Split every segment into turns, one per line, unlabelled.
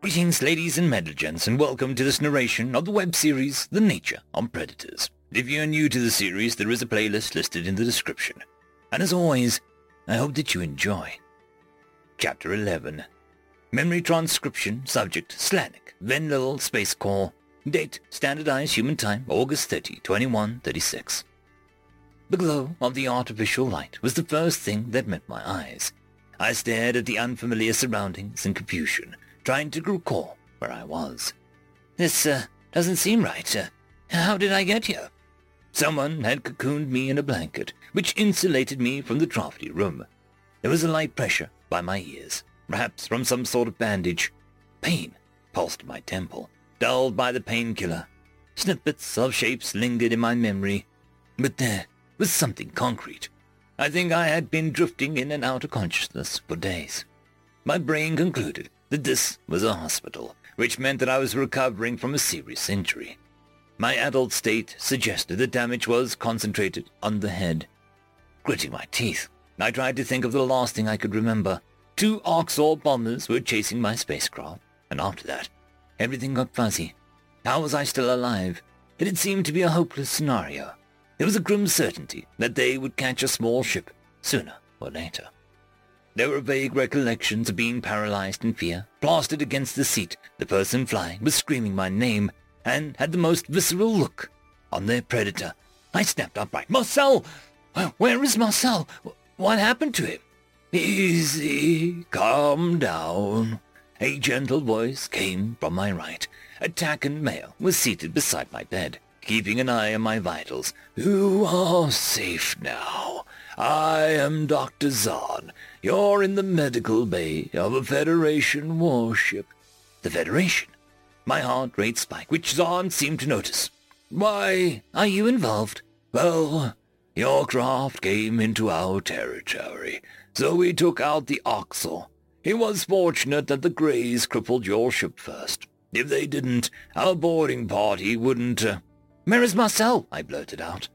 Greetings, ladies and gents, and welcome to this narration of the web series The Nature of Predators. If you're new to the series, there is a playlist listed in the description. And as always, I hope that you enjoy. Chapter 11 Memory Transcription Subject Slanek Venlil Space Corps Date Standardized Human Time August 30, 2136 The glow of the artificial light was the first thing that met my eyes. I stared at the unfamiliar surroundings in confusion trying to recall where I was. This, uh, doesn't seem right. Uh, how did I get here? Someone had cocooned me in a blanket, which insulated me from the drafty room. There was a light pressure by my ears, perhaps from some sort of bandage. Pain pulsed my temple, dulled by the painkiller. Snippets of shapes lingered in my memory, but there was something concrete. I think I had been drifting in and out of consciousness for days. My brain concluded that this was a hospital, which meant that I was recovering from a serious injury. My adult state suggested the damage was concentrated on the head. Gritting my teeth, I tried to think of the last thing I could remember. Two Arxur bombers were chasing my spacecraft, and after that, everything got fuzzy. How was I still alive? It had seemed to be a hopeless scenario. There was a grim certainty that they would catch a small ship sooner or later. There were vague recollections of being paralyzed in fear. Plastered against the seat, the person flying was screaming my name and had the most visceral look on their predator. I snapped upright. Marcel! Where is Marcel? What happened to him? Easy, calm down. A gentle voice came from my right. A Tarkin male was seated beside my bed, keeping an eye on my vitals. You are safe now. I am Dr. Zahn. You're in the medical bay of a Federation warship. The Federation? My heart rate spiked, which Zahn seemed to notice. Why, are you involved? Well, your craft came into our territory, so we took out the Arxur. It was fortunate that the Greys crippled your ship first. If they didn't, our boarding party wouldn't... Uh... Where is Marcel? I blurted out.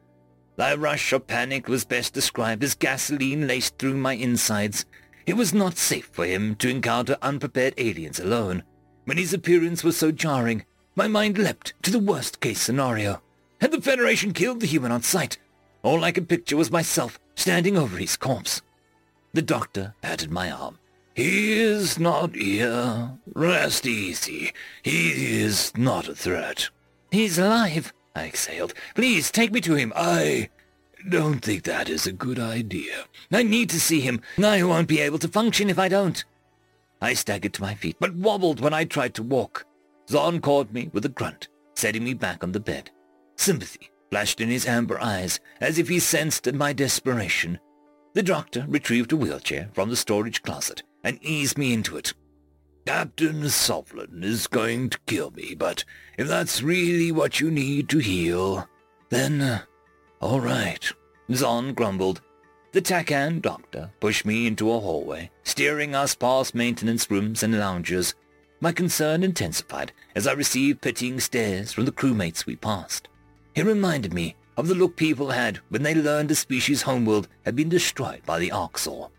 Thy rush of panic was best described as gasoline laced through my insides. It was not safe for him to encounter unprepared aliens alone. When his appearance was so jarring, my mind leapt to the worst-case scenario. Had the Federation killed the human on sight? All I could picture was myself standing over his corpse. The doctor patted my arm. He is not here. Rest easy. He is not a threat. He's alive. I exhaled. Please, take me to him. I don't think that is a good idea. I need to see him. I won't be able to function if I don't. I staggered to my feet, but wobbled when I tried to walk. Zahn caught me with a grunt, setting me back on the bed. Sympathy flashed in his amber eyes, as if he sensed my desperation. The doctor retrieved a wheelchair from the storage closet and eased me into it. Captain Sovlin is going to kill me, but if that's really what you need to heal, then... Uh, all right. Zahn grumbled. The Tarkin doctor pushed me into a hallway, steering us past maintenance rooms and lounges. My concern intensified as I received pitying stares from the crewmates we passed. It reminded me of the look people had when they learned a species' homeworld had been destroyed by the Arxur.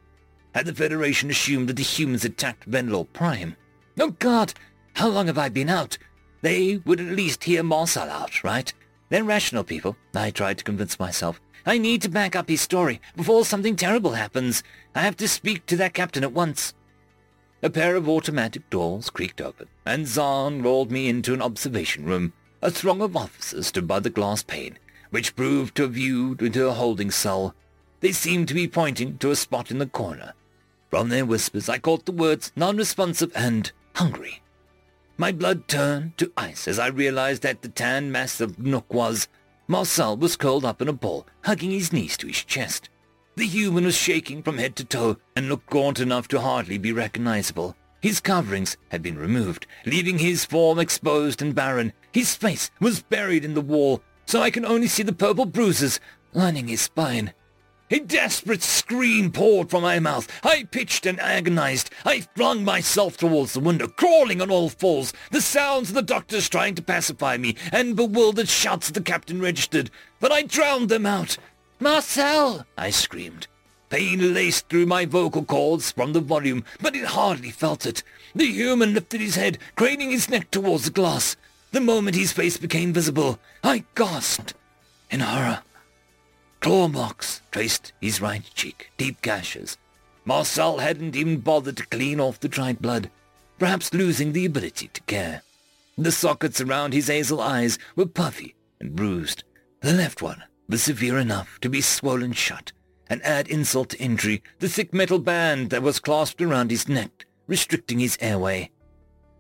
Had the Federation assumed that the humans attacked Venlil Prime? Oh God, how long have I been out? They would at least hear Marcel out, right? They're rational people, I tried to convince myself. I need to back up his story before something terrible happens. I have to speak to that captain at once. A pair of automatic doors creaked open, and Zahn rolled me into an observation room. A throng of officers stood by the glass pane, which proved to have viewed into a holding cell. They seemed to be pointing to a spot in the corner, from their whispers I caught the words non-responsive and hungry. My blood turned to ice as I realized that the tan mass of Nook was. Marcel was curled up in a ball, hugging his knees to his chest. The human was shaking from head to toe and looked gaunt enough to hardly be recognizable. His coverings had been removed, leaving his form exposed and barren. His face was buried in the wall, so I can only see the purple bruises lining his spine. A desperate scream poured from my mouth. I pitched and agonized. I flung myself towards the window, crawling on all fours. The sounds of the doctors trying to pacify me, and bewildered shouts of the captain registered, but I drowned them out. Marcel! I screamed. Pain laced through my vocal cords from the volume, but it hardly felt it. The human lifted his head, craning his neck towards the glass. The moment his face became visible, I gasped in horror. Claw marks traced his right cheek, deep gashes. Marcel hadn't even bothered to clean off the dried blood, perhaps losing the ability to care. The sockets around his hazel eyes were puffy and bruised. The left one was severe enough to be swollen shut, and add insult to injury, the thick metal band that was clasped around his neck, restricting his airway.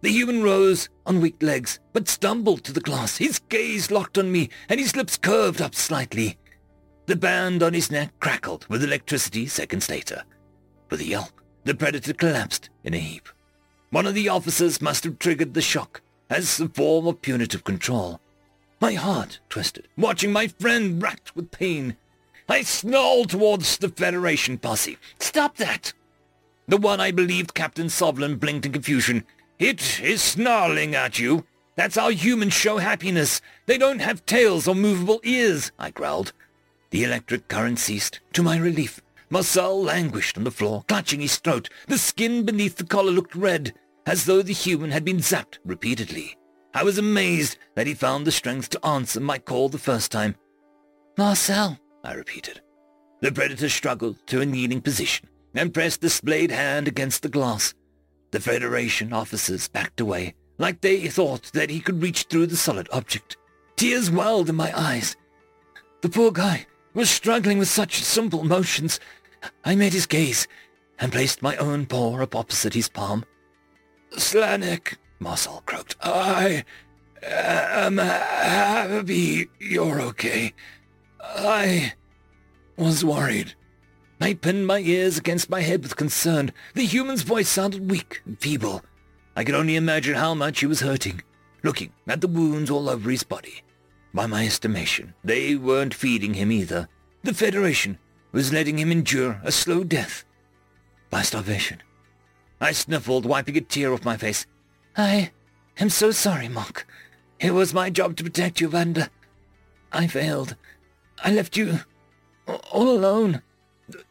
The human rose on weak legs, but stumbled to the glass, his gaze locked on me, and his lips curved up slightly. The band on his neck crackled with electricity seconds later. With a yelp, the predator collapsed in a heap. One of the officers must have triggered the shock as a form of punitive control. My heart twisted, watching my friend racked with pain. I snarled towards the Federation posse. Stop that! The one I believed Captain Sovlin blinked in confusion. It is snarling at you. That's how humans show happiness. They don't have tails or movable ears, I growled. The electric current ceased. To my relief, Marcel languished on the floor, clutching his throat. The skin beneath the collar looked red, as though the human had been zapped repeatedly. I was amazed that he found the strength to answer my call the first time. Marcel, I repeated. The predator struggled to a kneeling position and pressed the splayed hand against the glass. The Federation officers backed away, like they thought that he could reach through the solid object. Tears welled in my eyes. The poor guy was struggling with such simple motions. I met his gaze and placed my own paw up opposite his palm. Slanek, Marcel croaked. I am happy you're okay. I was worried. I pinned my ears against my head with concern. The human's voice sounded weak and feeble. I could only imagine how much he was hurting, looking at the wounds all over his body. By my estimation, they weren't feeding him either. The Federation was letting him endure a slow death by starvation. I sniffled, wiping a tear off my face. I am so sorry, Mark. It was my job to protect you, Vanda. I failed. I left you all alone.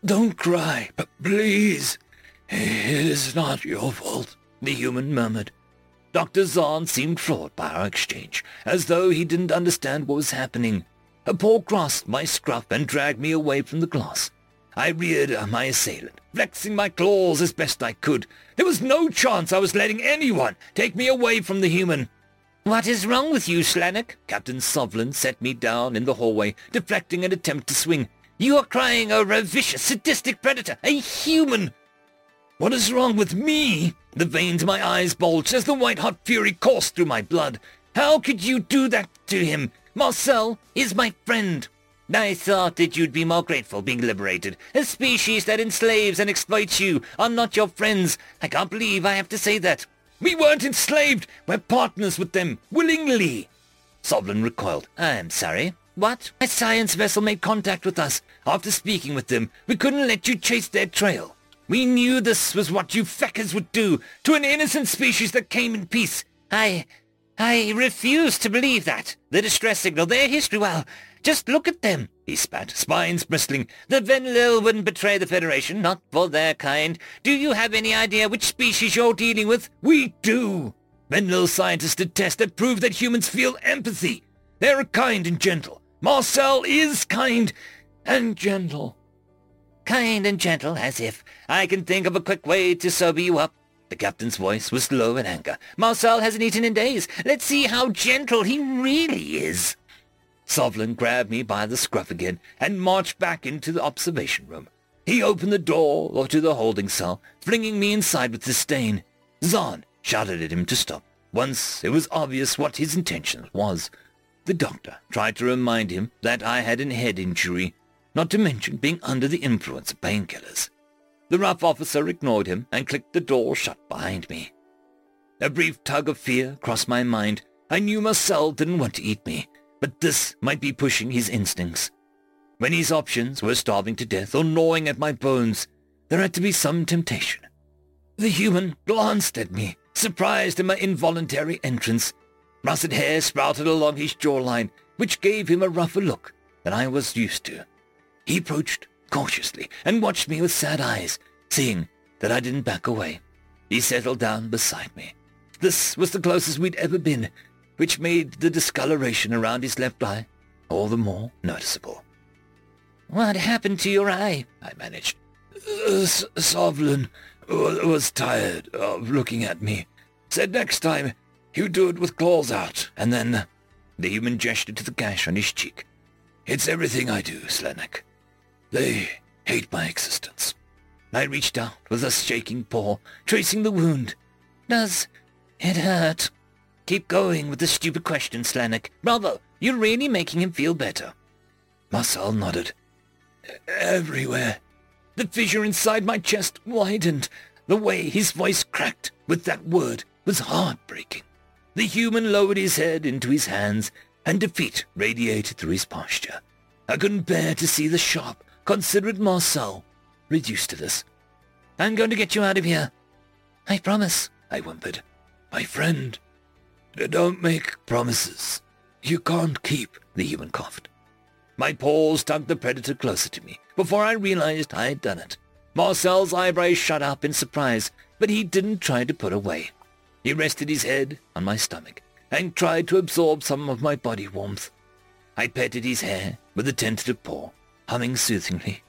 Don't cry, but please. It is not your fault, the human murmured. Dr. Zahn seemed floored by our exchange, as though he didn't understand what was happening. A paw grasped my scruff and dragged me away from the glass. I reared my assailant, flexing my claws as best I could. There was no chance I was letting anyone take me away from the human. What is wrong with you, Slanek? Captain Sovlin set me down in the hallway, deflecting an attempt to swing. You are crying over a vicious, sadistic predator, a human. What is wrong with me? The veins in my eyes bulged as the white-hot fury coursed through my blood. How could you do that to him? Marcel is my friend. I thought that you'd be more grateful being liberated. A species that enslaves and exploits you are not your friends. I can't believe I have to say that. We weren't enslaved. We're partners with them, willingly. Sovlin recoiled. I'm sorry. What? A science vessel made contact with us. After speaking with them, we couldn't let you chase their trail. We knew this was what you feckers would do to an innocent species that came in peace. I... I refuse to believe that. The distress signal, their history, well, just look at them, he spat, spines bristling. The Venlil wouldn't betray the Federation, not for their kind. Do you have any idea which species you're dealing with? We do. Venlil scientists did tests that prove that humans feel empathy. They're kind and gentle. Marcel is kind and gentle. Kind and gentle, as if. I can think of a quick way to sober you up. The captain's voice was low in anger. Marcel hasn't eaten in days. Let's see how gentle he really is. Sovlin grabbed me by the scruff again and marched back into the observation room. He opened the door to the holding cell, flinging me inside with disdain. Zahn shouted at him to stop. Once it was obvious what his intention was. The doctor tried to remind him that I had an head injury, not to mention being under the influence of painkillers. The rough officer ignored him and clicked the door shut behind me. A brief tug of fear crossed my mind. I knew Marcel didn't want to eat me, but this might be pushing his instincts. When his options were starving to death or gnawing at my bones, there had to be some temptation. The human glanced at me, surprised at my involuntary entrance. Russet hair sprouted along his jawline, which gave him a rougher look than I was used to. He approached cautiously and watched me with sad eyes, seeing that I didn't back away. He settled down beside me. This was the closest we'd ever been, which made the discoloration around his left eye all the more noticeable. What happened to your eye? I managed.
Uh, Sovlin was tired of looking at me. Said next time he'd do it with claws out, and then
the human gestured to the gash on his cheek.
It's everything I do, Slanek. They hate my existence.
I reached out with a shaking paw, tracing the wound. Does it hurt? Keep going with the stupid question, Slanek. Bravo, you're really making him feel better.
Marcel nodded. Everywhere.
The fissure inside my chest widened. The way his voice cracked with that word was heartbreaking. The human lowered his head into his hands, and defeat radiated through his posture. I couldn't bear to see the sharp, considerate Marcel reduced to this. I'm going to get you out of here. I promise, I whimpered.
My friend, don't make promises. You can't keep,
the human coughed. My paws tugged the predator closer to me before I realized I had done it. Marcel's eyebrows shot up in surprise, but he didn't try to put away. He rested his head on my stomach and tried to absorb some of my body warmth. I petted his hair with a tentative paw, humming soothingly.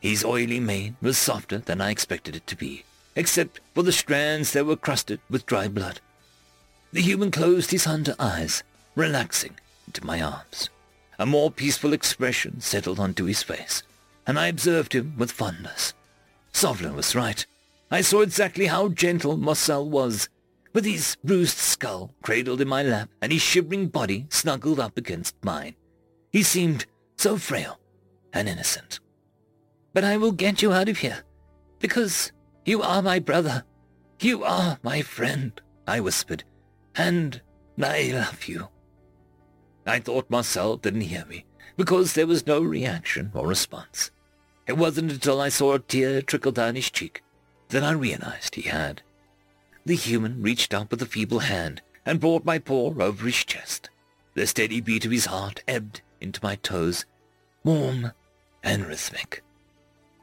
His oily mane was softer than I expected it to be, except for the strands that were crusted with dry blood. The human closed his under eyes, relaxing into my arms. A more peaceful expression settled onto his face, and I observed him with fondness. Sovlin was right. I saw exactly how gentle Marcel was, with his bruised skull cradled in my lap and his shivering body snuggled up against mine. He seemed so frail and innocent. But I will get you out of here, because you are my brother. You are my friend, I whispered, and I love you. I thought Marcel didn't hear me, because there was no reaction or response. It wasn't until I saw a tear trickle down his cheek that I realized he had. The human reached out with a feeble hand and brought my paw over his chest. The steady beat of his heart ebbed into my toes, warm and rhythmic.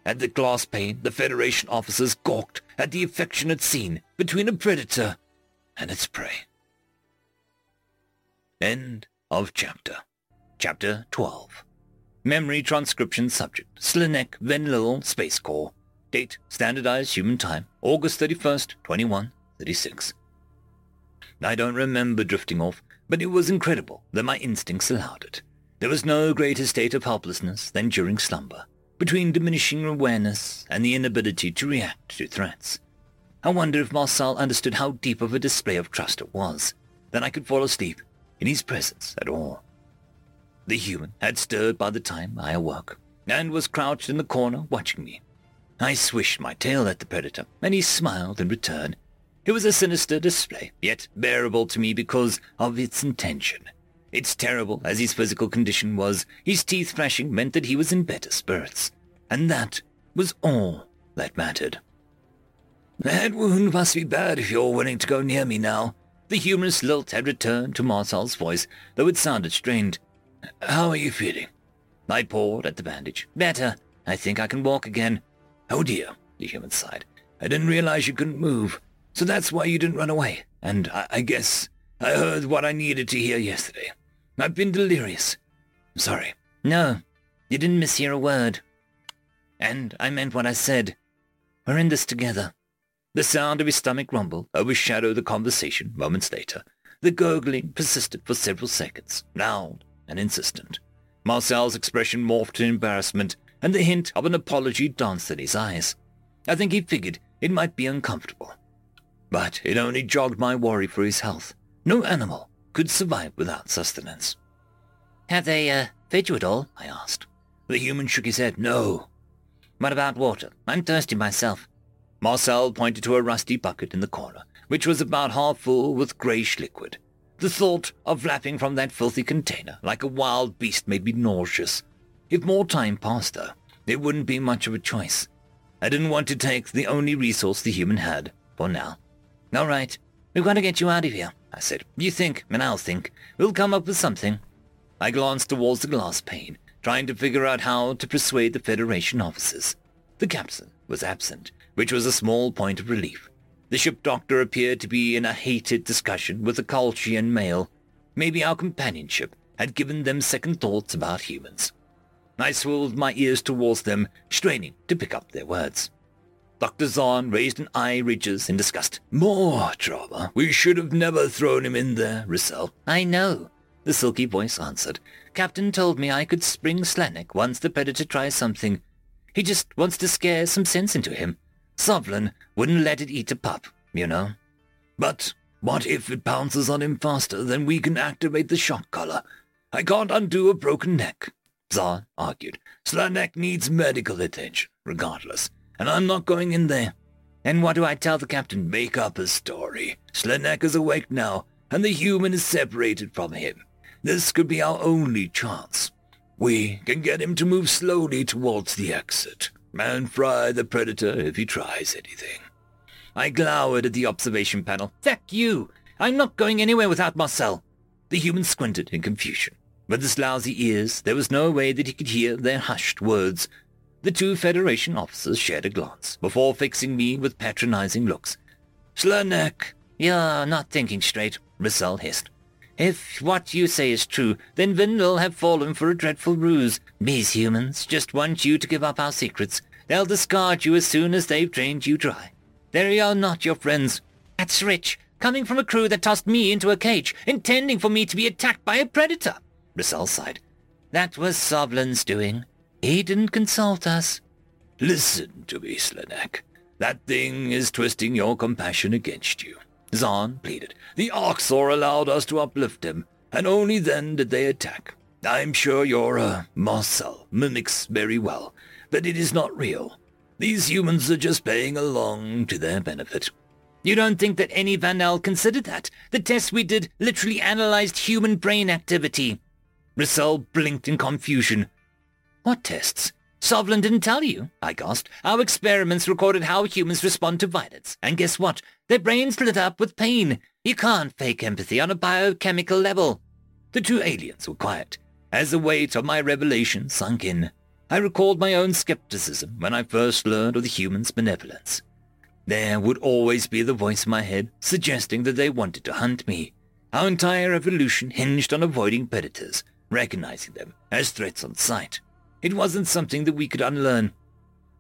At the glass pane, the Federation officers gawked at the affectionate scene between a predator and its prey. End of chapter. Chapter 12. Memory transcription subject, Slanek Venlil Space Corps. Date, standardized human time, August 31st, 2136. I don't remember drifting off, but it was incredible that my instincts allowed it. There was no greater state of helplessness than during slumber, between diminishing awareness and the inability to react to threats. I wonder if Marcel understood how deep of a display of trust it was, that I could fall asleep in his presence at all. The human had stirred by the time I awoke, and was crouched in the corner watching me. I swished my tail at the predator, and he smiled in return. It was a sinister display, yet bearable to me because of its intention. It's terrible as his physical condition was, his teeth flashing meant that he was in better spirits. And that was all that mattered.
That wound must be bad if you're willing to go near me now.
The humorous lilt had returned to Marcel's voice, though it sounded strained.
How are you feeling?
I pawed at the bandage. Better. I think I can walk again.
Oh dear, the human sighed. I didn't realize you couldn't move, so that's why you didn't run away. And I, I guess I heard what I needed to hear yesterday. I've been delirious. Sorry.
No, you didn't mishear a word. And I meant what I said. We're in this together. The sound of his stomach rumble overshadowed the conversation moments later. The gurgling persisted for several seconds, loud and insistent. Marcel's expression morphed to embarrassment, and the hint of an apology danced in his eyes. I think he figured it might be uncomfortable. But it only jogged my worry for his health. No animal could survive without sustenance. Have they, uh, fed you at all? I asked. The human shook his head. No. What about water? I'm thirsty myself. Marcel pointed to a rusty bucket in the corner, which was about half full with greyish liquid. The thought of lapping from that filthy container like a wild beast made me nauseous. If more time passed, though, it wouldn't be much of a choice. I didn't want to take the only resource the human had, for now. All right, we've got to get you out of here, I said. You think, and I'll think. We'll come up with something. I glanced towards the glass pane, trying to figure out how to persuade the Federation officers. The captain was absent, which was a small point of relief. The ship doctor appeared to be in a heated discussion with a Kolshian male. Maybe our companionship had given them second thoughts about humans. I swiveled my ears towards them, straining to pick up their words. Dr. Zahn raised an eye ridges in disgust. More drama. We should have never thrown him in there, Rissel. I know, the silky voice answered. Captain told me I could spring Slanek once the Predator tries something. He just wants to scare some sense into him. Sovlin wouldn't let it eat a pup, you know. But what if it pounces on him faster than we can activate the shock collar? I can't undo a broken neck. Zahn argued. Slanek needs medical attention, regardless, and I'm not going in there. And what do I tell the captain? Make up a story. Slanek is awake now, and the human is separated from him. This could be our only chance. We can get him to move slowly towards the exit, and fry the predator if he tries anything. I glowered at the observation panel. Feck you! I'm not going anywhere without Marcel. The human squinted in confusion. With his lousy ears, there was no way that he could hear their hushed words. The two Federation officers shared a glance, before fixing me with patronizing looks. Slanek! You're not thinking straight, Rissel hissed. If what you say is true, then Vindel have fallen for a dreadful ruse. These humans just want you to give up our secrets. They'll discard you as soon as they've drained you dry. They are not your friends. That's rich, coming from a crew that tossed me into a cage, intending for me to be attacked by a predator. Rissel sighed. That was Sovlin's doing. He didn't consult us. Listen to me, Slanek. That thing is twisting your compassion against you. Zahn pleaded. The Arxur allowed us to uplift him, and only then did they attack. I'm sure your, uh, Marcel mimics very well, but it is not real. These humans are just paying along to their benefit. You don't think that any Venlil considered that? The tests we did literally analyzed human brain activity. Rissel blinked in confusion. What tests? Sovlin didn't tell you, I gasped. Our experiments recorded how humans respond to violence. And guess what? Their brains lit up with pain. You can't fake empathy on a biochemical level. The two aliens were quiet, as the weight of my revelation sunk in. I recalled my own skepticism when I first learned of the humans' benevolence. There would always be the voice in my head suggesting that they wanted to hunt me. Our entire evolution hinged on avoiding predators, recognizing them as threats on sight. It wasn't something that we could unlearn.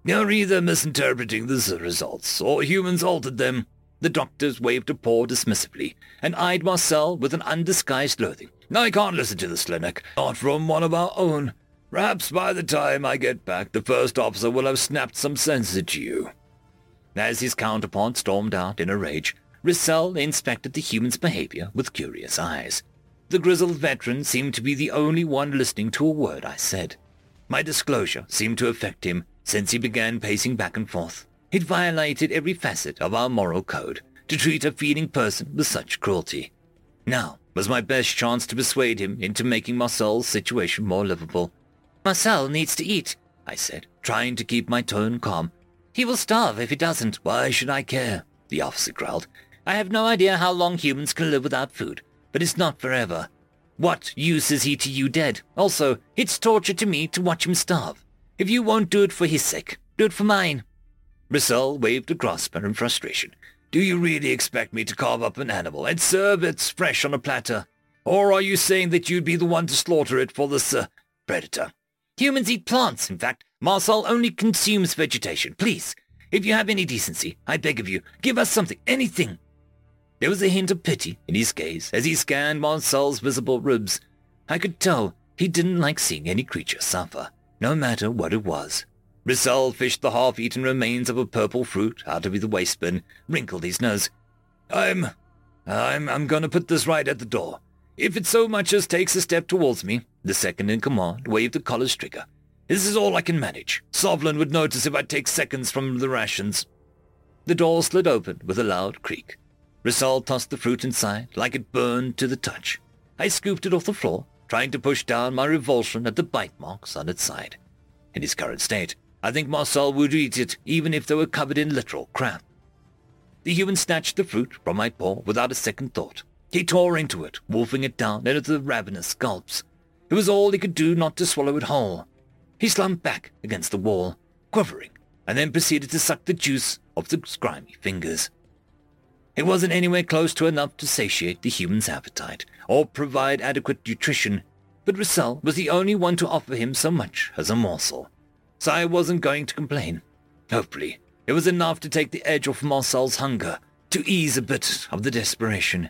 You're either misinterpreting the results, or humans altered them. The doctors waved a paw dismissively, and eyed Marcel with an undisguised loathing. I can't listen to this, Slanek. Not from one of our own. Perhaps by the time I get back, the first officer will have snapped some sense into you. As his counterpart stormed out in a rage, Rissel inspected the human's behavior with curious eyes. The grizzled veteran seemed to be the only one listening to a word I said. My disclosure seemed to affect him since he began pacing back and forth. It violated every facet of our moral code to treat a feeling person with such cruelty. Now was my best chance to persuade him into making Marcel's situation more livable. Marcel needs to eat, I said, trying to keep my tone calm. He will starve if he doesn't. Why should I care? The officer growled. I have no idea how long humans can live without food but it's not forever. What use is he to you dead? Also, it's torture to me to watch him starve. If you won't do it for his sake, do it for mine. Rissel waved across her in frustration. Do you really expect me to carve up an animal and serve it fresh on a platter? Or are you saying that you'd be the one to slaughter it for this, uh, predator? Humans eat plants, in fact. Marcel only consumes vegetation. Please, if you have any decency, I beg of you, give us something, anything. There was a hint of pity in his gaze as he scanned Marcel's visible ribs. I could tell he didn't like seeing any creature suffer, no matter what it was. Rissel fished the half-eaten remains of a purple fruit out of the waste bin, wrinkled his nose. I'm... I'm... I'm gonna put this right at the door. If it so much as takes a step towards me, the second in command waved the collar's trigger. This is all I can manage. Sovlin would notice if I take seconds from the rations. The door slid open with a loud creak. Rissel tossed the fruit inside like it burned to the touch. I scooped it off the floor, trying to push down my revulsion at the bite marks on its side. In his current state, I think Marcel would eat it even if they were covered in literal crap. The human snatched the fruit from my paw without a second thought. He tore into it, wolfing it down into the ravenous gulps. It was all he could do not to swallow it whole. He slumped back against the wall, quivering, and then proceeded to suck the juice off the grimy fingers. It wasn't anywhere close to enough to satiate the human's appetite or provide adequate nutrition, but Rissel was the only one to offer him so much as a morsel. So I wasn't going to complain. Hopefully, it was enough to take the edge off Marcel's hunger, to ease a bit of the desperation.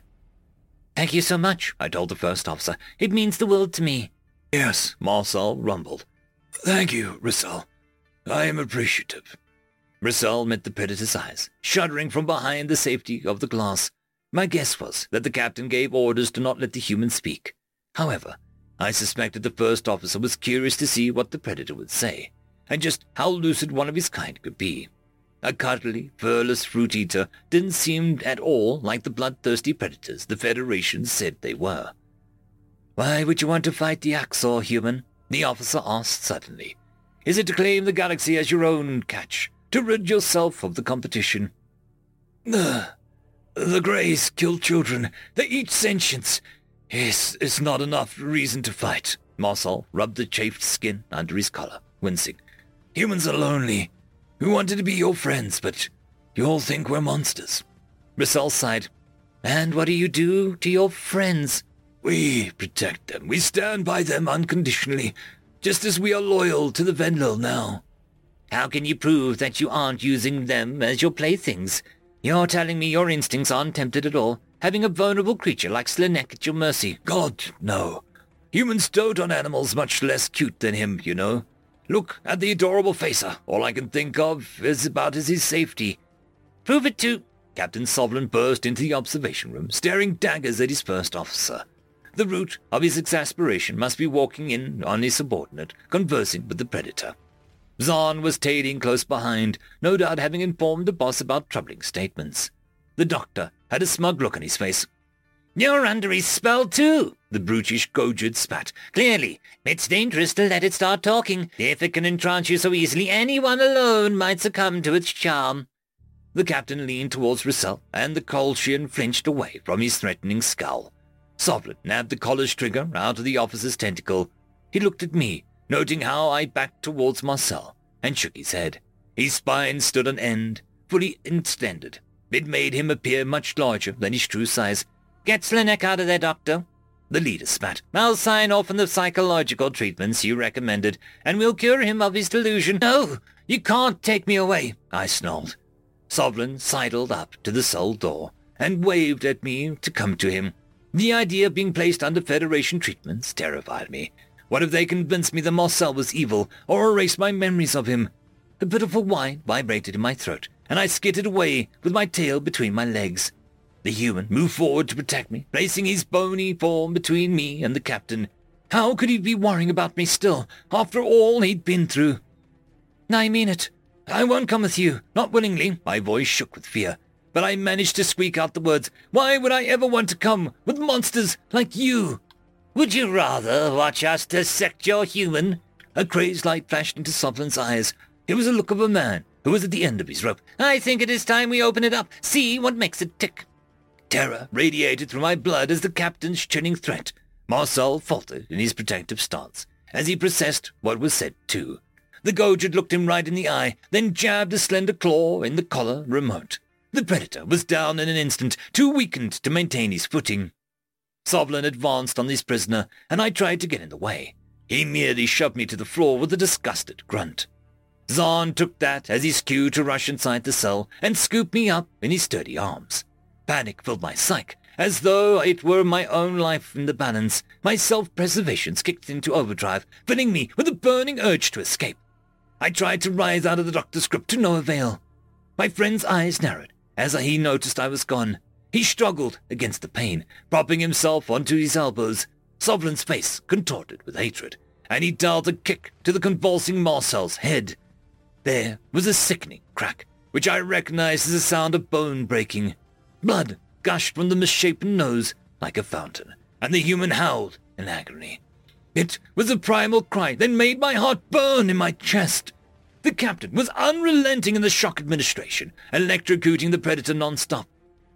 Thank you so much, I told the first officer. It means the world to me.
Yes, Marcel rumbled. Thank you, Rissel. I am appreciative.
Rissel met the predator's eyes, shuddering from behind the safety of the glass. My guess was that the captain gave orders to not let the human speak. However, I suspected the first officer was curious to see what the predator would say, and just how lucid one of his kind could be. A cuddly, furless fruit eater didn't seem at all like the bloodthirsty predators the Federation said they were. Why would you want to fight the Arxur, human? The officer asked suddenly. Is it to claim the galaxy as your own catch? To rid yourself of the competition?
The, the Greys kill children. They eat sentience. It's, it's not enough reason to fight.
Marcel rubbed the chafed skin under his collar, wincing.
Humans are lonely. We wanted to be your friends, but you all think we're monsters.
Rissel sighed. And what do you do to your friends?
We protect them. We stand by them unconditionally, just as we are loyal to the Venlil now.
How can you prove that you aren't using them as your playthings? You're telling me your instincts aren't tempted at all, having a vulnerable creature like Slanek at your mercy.
God, no. Humans dote on animals much less cute than him, you know. Look at the adorable facer. All I can think of is about is his safety.
Prove it to... Captain Sovlin burst into the observation room, staring daggers at his first officer. The root of his exasperation must be walking in on his subordinate, conversing with the predator. Zahn was tailing close behind, no doubt having informed the boss about troubling statements. The doctor had a smug look on his face. You're under his spell too, the brutish Gojid spat. Clearly, it's dangerous to let it start talking. If it can entrance you so easily, anyone alone might succumb to its charm. The captain leaned towards Rissel, and the Kolshian flinched away from his threatening scowl. Sovlin nabbed the collar's trigger out of the officer's tentacle. He looked at me, noting how I backed towards Marcel, and shook his head. His spine stood on end, fully extended. It made him appear much larger than his true size. Get Slanek out of there, Doctor. The leader spat. I'll sign off on the psychological treatments you recommended, and we'll cure him of his delusion. No, you can't take me away, I snarled. Sovlin sidled up to the cell door and waved at me to come to him. The idea of being placed under Federation treatments terrified me. What if they convinced me that Marcel was evil or erased my memories of him? A pitiful whine vibrated in my throat, and I skittered away with my tail between my legs. The human moved forward to protect me, placing his bony form between me and the captain. How could he be worrying about me still, after all he'd been through? I mean it. I won't come with you, not willingly. My voice shook with fear, but I managed to squeak out the words, Why would I ever want to come with monsters like you? Would you rather watch us dissect your human? A crazed light flashed into Sovlin's eyes. It was the look of a man who was at the end of his rope. I think it is time we open it up, see what makes it tick. Terror radiated through my blood as the captain's chilling threat. Marcel faltered in his protective stance as he processed what was said too. The Gojid looked him right in the eye, then jabbed a slender claw in the collar remote. The predator was down in an instant, too weakened to maintain his footing. Sovlin advanced on his prisoner, and I tried to get in the way. He merely shoved me to the floor with a disgusted grunt. Zahn took that as his cue to rush inside the cell and scoop me up in his sturdy arms. Panic filled my psyche, as though it were my own life in the balance. My self-preservation kicked into overdrive, filling me with a burning urge to escape. I tried to rise out of the doctor's grip to no avail. My friend's eyes narrowed as he noticed I was gone. He struggled against the pain, propping himself onto his elbows. Sovlin's face contorted with hatred, and he dealt a kick to the convulsing Marcel's head. There was a sickening crack, which I recognized as a sound of bone breaking. Blood gushed from the misshapen nose like a fountain, and the human howled in agony. It was a primal cry that made my heart burn in my chest. The captain was unrelenting in the shock administration, electrocuting the predator non-stop.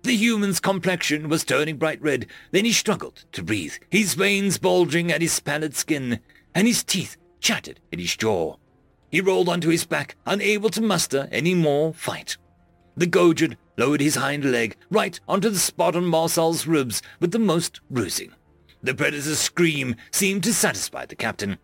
The human's complexion was turning bright red. Then he struggled to breathe, his veins bulging at his pallid skin, and his teeth chattered at his jaw. He rolled onto his back, unable to muster any more fight. The Gojid lowered his hind leg right onto the spot on Marcel's ribs with the most bruising. The predator's scream seemed to satisfy the captain.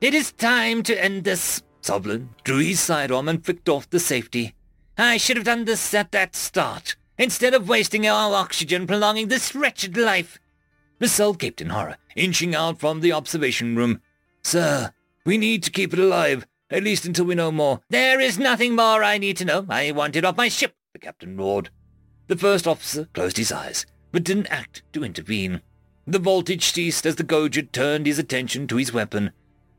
It is time to end this. Sovlin drew his sidearm and flicked off the safety. I should have done this at that start, instead of wasting our oxygen prolonging this wretched life. Marcel gaped in horror, inching out from the observation room. Sir, we need to keep it alive, at least until we know more. There is nothing more I need to know. I want it off my ship, the captain roared. The first officer closed his eyes, but didn't act to intervene. The voltage ceased as the Gojid turned his attention to his weapon.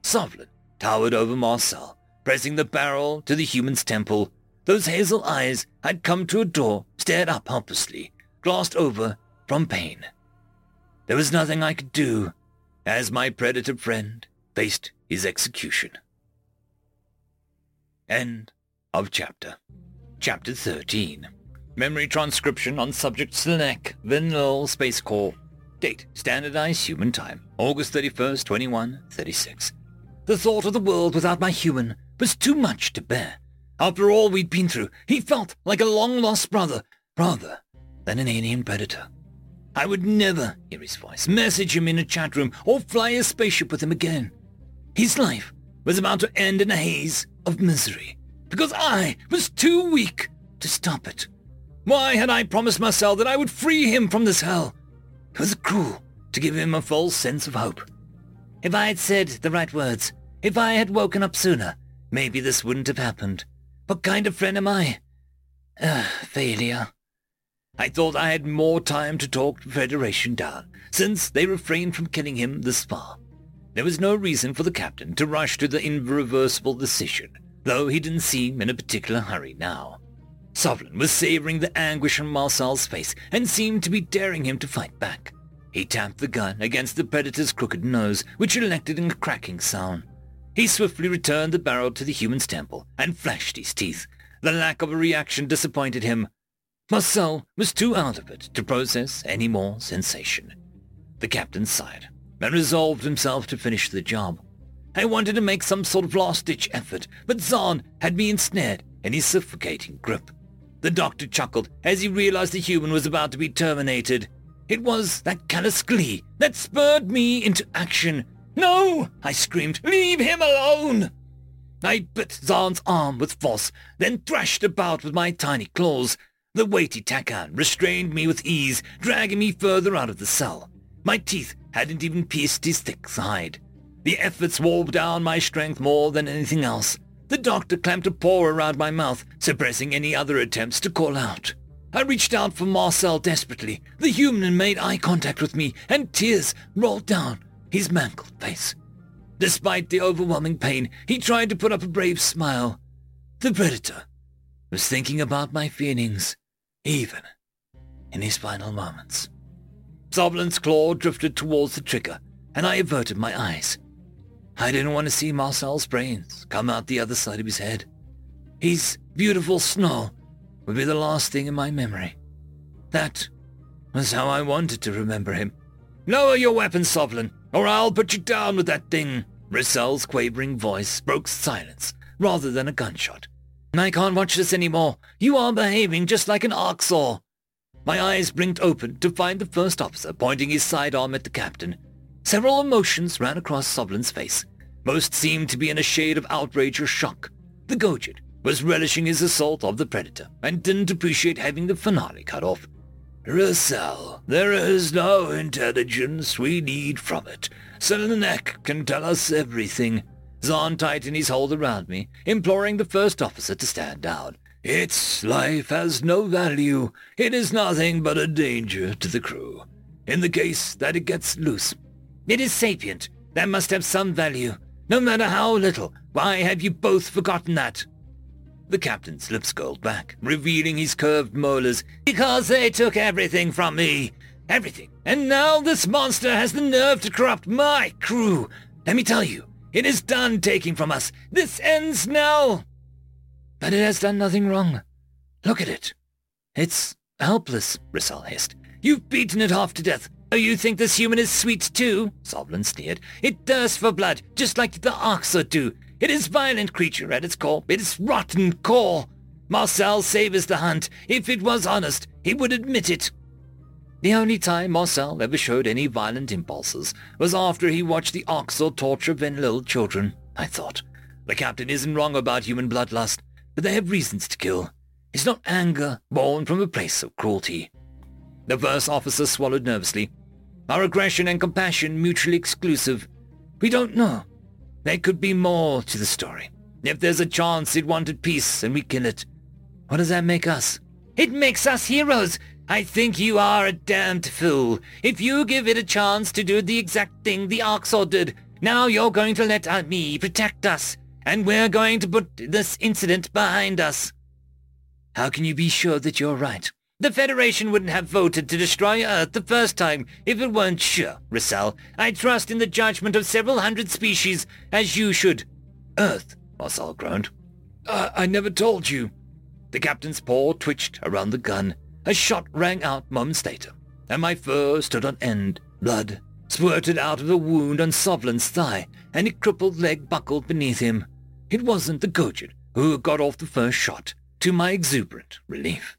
Sovlin towered over Marcel, pressing the barrel to the human's temple. Those hazel eyes had come to a door, stared up helplessly, glossed over from pain. There was nothing I could do as my predator friend faced his execution. End of chapter. Chapter 13. Memory transcription on subject Slanek, Venlil Space Corps. Date, standardized human time, August 31st, 2136. The thought of the world without my human was too much to bear. After all we'd been through, he felt like a long-lost brother, rather than an alien predator. I would never hear his voice, message him in a chat room, or fly a spaceship with him again. His life was about to end in a haze of misery, because I was too weak to stop it. Why had I promised myself that I would free him from this hell? It was cruel to give him a false sense of hope. If I had said the right words, if I had woken up sooner, maybe this wouldn't have happened. What kind of friend am I? Ah, failure. I thought I had more time to talk Federation down, since they refrained from killing him this far. There was no reason for the captain to rush to the irreversible decision, though he didn't seem in a particular hurry now. Sovlin was savoring the anguish on Marcel's face and seemed to be daring him to fight back. He tapped the gun against the predator's crooked nose, which elected in a cracking sound. He swiftly returned the barrel to the human's temple and flashed his teeth. The lack of a reaction disappointed him. Marcel was too out of it to process any more sensation. The captain sighed and resolved himself to finish the job. I wanted to make some sort of last-ditch effort, but Zahn had me ensnared in his suffocating grip. The doctor chuckled as he realized the human was about to be terminated. It was that callous glee that spurred me into action. No! I screamed. Leave him alone! I bit Zahn's arm with force, then thrashed about with my tiny claws. The weighty Tarkin restrained me with ease, dragging me further out of the cell. My teeth hadn't even pierced his thick hide. The efforts wore down my strength more than anything else. The doctor clamped a paw around my mouth, suppressing any other attempts to call out. I reached out for Marcel desperately. The human made eye contact with me, and tears rolled down his mangled face. Despite the overwhelming pain, he tried to put up a brave smile. The predator was thinking about my feelings, even in his final moments. Sovlin's claw drifted towards the trigger, and I averted my eyes. I didn't want to see Marcel's brains come out the other side of his head. His beautiful snarl would be the last thing in my memory. That was how I wanted to remember him. Lower your weapon, Sovlin, or I'll put you down with that thing. Rissel's quavering voice broke silence rather than a gunshot. I can't watch this anymore. You are behaving just like an Arxur. My eyes blinked open to find the first officer pointing his sidearm at the captain. Several emotions ran across Sovlin's face. Most seemed to be in a shade of outrage or shock. The Gojid was relishing his assault of the Predator and didn't appreciate having the finale cut off. Rissel, there is no intelligence we need from it. Selenek can tell us everything. Zahn tightened his hold around me, imploring the first officer to stand down. Its life has no value. It is nothing but a danger to the crew. In the case that it gets loose, it is sapient. That must have some value. No matter how little. Why have you both forgotten that? The captain's lips curled back, revealing his curved molars. Because they took everything from me. Everything. And now this monster has the nerve to corrupt my crew. Let me tell you, it is done taking from us. This ends now. But it has done nothing wrong. Look at it. It's helpless, Rissel hissed. You've beaten it half to death. Oh, you think this human is sweet too? Sovlin sneered. It thirsts for blood, just like the Arxur do. It is violent creature at its core. It is rotten core. Marcel savors the hunt. If it was honest, he would admit it. The only time Marcel ever showed any violent impulses was after he watched the Arxur torture Venlil children, I thought. The captain isn't wrong about human bloodlust, but they have reasons to kill. It's not anger born from a place of cruelty. The first officer swallowed nervously. Are aggression and compassion mutually exclusive? We don't know. There could be more to the story. If there's a chance it wanted peace and we kill it, what does that make us? It makes us heroes. I think you are a damned fool. If you give it a chance to do the exact thing the Arxur did, now you're going to let uh, me protect us, and we're going to put this incident behind us. How can you be sure that you're right? The Federation wouldn't have voted to destroy Earth the first time if it weren't sure, Rissel. I trust in the judgment of several hundred species, as you should. Earth, Marcel groaned. Uh, I never told you. The captain's paw twitched around the gun. A shot rang out moments later, and my fur stood on end. Blood squirted out of the wound on Sovlin's thigh, and a crippled leg buckled beneath him. It wasn't the Gojid who got off the first shot, to my exuberant relief.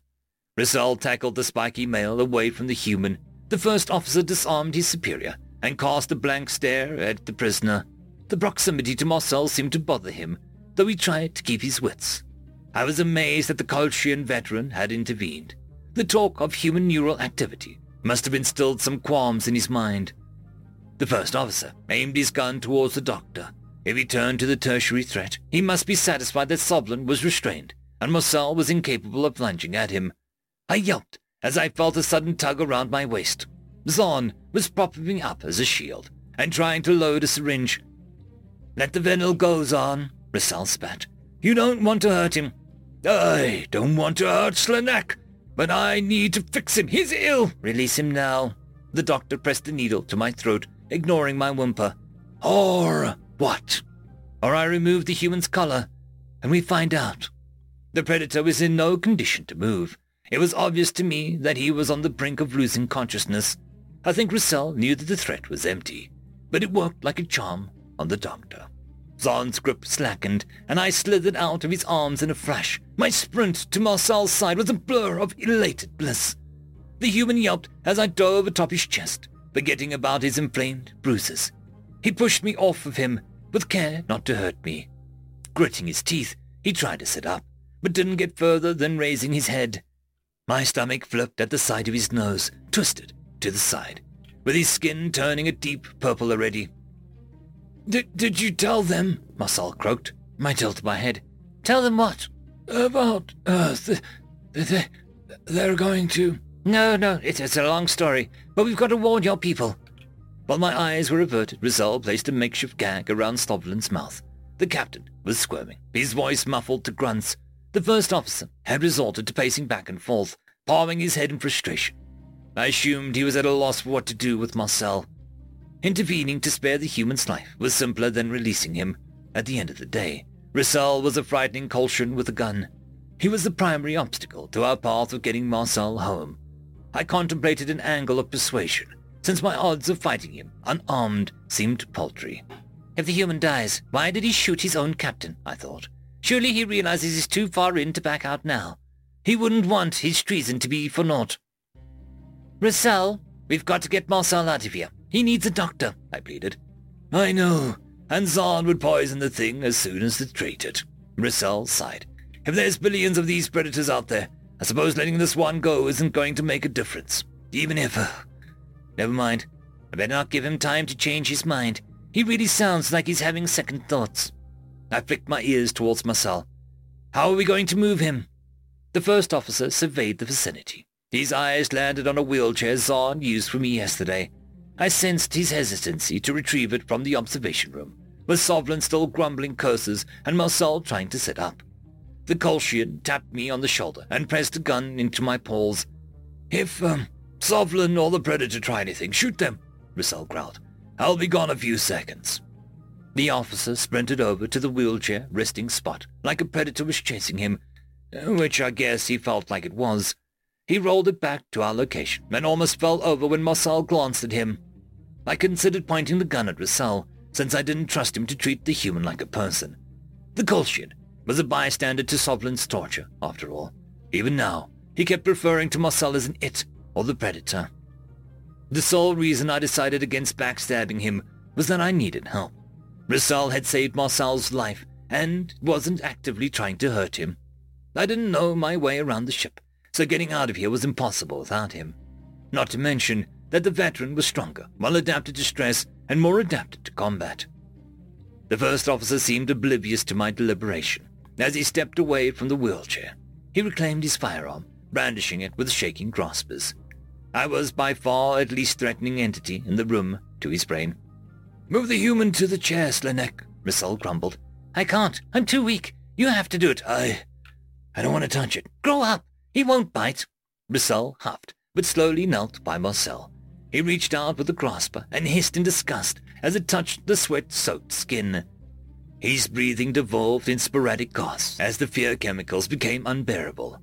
Rissel tackled the spiky male away from the human. The first officer disarmed his superior and cast a blank stare at the prisoner. The proximity to Marcel seemed to bother him, though he tried to keep his wits. I was amazed that the Kolshian veteran had intervened. The talk of human neural activity must have instilled some qualms in his mind. The first officer aimed his gun towards the doctor. If he turned to the tertiary threat, he must be satisfied that Sovlin was restrained, and Marcel was incapable of lunging at him. I yelped as I felt a sudden tug around my waist. Zahn was propping me up as a shield and trying to load a syringe. Let the Venlil go, Zahn, Rissel spat. You don't want to hurt him. I don't want to hurt Slanek, but I need to fix him. He's ill. Release him now. The doctor pressed the needle to my throat, ignoring my whimper. Or what? Or I remove the human's collar, and we find out. The predator was in no condition to move. It was obvious to me that he was on the brink of losing consciousness. I think Rissel knew that the threat was empty, but it worked like a charm on the doctor. Zahn's grip slackened, and I slithered out of his arms in a flash. My sprint to Marcel's side was a blur of elated bliss. The human yelped as I dove atop his chest, forgetting about his inflamed bruises. He pushed me off of him, with care not to hurt me. Gritting his teeth, he tried to sit up, but didn't get further than raising his head. My stomach flipped at the sight of his nose, twisted to the side, with his skin turning a deep purple already. Did, you tell them? Marcel croaked. I tilted my head. Tell them what? About, uh, th- th- they're going to... No, no, it, it's a long story, but we've got to warn your people. While my eyes were averted, Rissel placed a makeshift gag around Sovlin's mouth. The captain was squirming, his voice muffled to grunts, the first officer had resorted to pacing back and forth, palming his head in frustration. I assumed he was at a loss for what to do with Marcel. Intervening to spare the human's life was simpler than releasing him. At the end of the day, Rissel was a frightening Kolshian with a gun. He was the primary obstacle to our path of getting Marcel home. I contemplated an angle of persuasion, since my odds of fighting him, unarmed, seemed paltry. If the human dies, why did he shoot his own captain, I thought. Surely he realizes he's too far in to back out now. He wouldn't want his treason to be for naught. Rissel, we've got to get Marcel out of here. He needs a doctor, I pleaded. I know, and Zahn would poison the thing as soon as it's treated. Rissel sighed. If there's billions of these predators out there, I suppose letting this one go isn't going to make a difference. Even if... Uh, never mind. I better not give him time to change his mind. He really sounds like he's having second thoughts. I flicked my ears towards Marcel. How are we going to move him? The first officer surveyed the vicinity. His eyes landed on a wheelchair Zahn used for me yesterday. I sensed his hesitancy to retrieve it from the observation room, with Sovlin still grumbling curses and Marcel trying to sit up. The Kolshian tapped me on the shoulder and pressed a gun into my paws. If, um, Sovlin or the Predator try anything, shoot them, Marcel growled. I'll be gone a few seconds. The officer sprinted over to the wheelchair resting spot, like a predator was chasing him, which I guess he felt like it was. He rolled it back to our location and almost fell over when Marcel glanced at him. I considered pointing the gun at Marcel, since I didn't trust him to treat the human like a person. The Kolshian was a bystander to Sovlin's torture, after all. Even now, he kept referring to Marcel as an it, or the predator. The sole reason I decided against backstabbing him was that I needed help. Marcel had saved Marcel's life and wasn't actively trying to hurt him. I didn't know my way around the ship, so getting out of here was impossible without him. Not to mention that the veteran was stronger, well adapted to stress, and more adapted to combat. The first officer seemed oblivious to my deliberation. As he stepped away from the wheelchair, he reclaimed his firearm, brandishing it with shaking graspers. I was by far at least threatening entity in the room to his brain. Move the human to the chair, Slanek, Marcel grumbled. I can't. I'm too weak. You have to do it. I... I don't want to touch it. Grow up. He won't bite. Marcel huffed, but slowly knelt by Marcel. He reached out with a grasper and hissed in disgust as it touched the sweat-soaked skin. His breathing devolved in sporadic gasps as the fear chemicals became unbearable.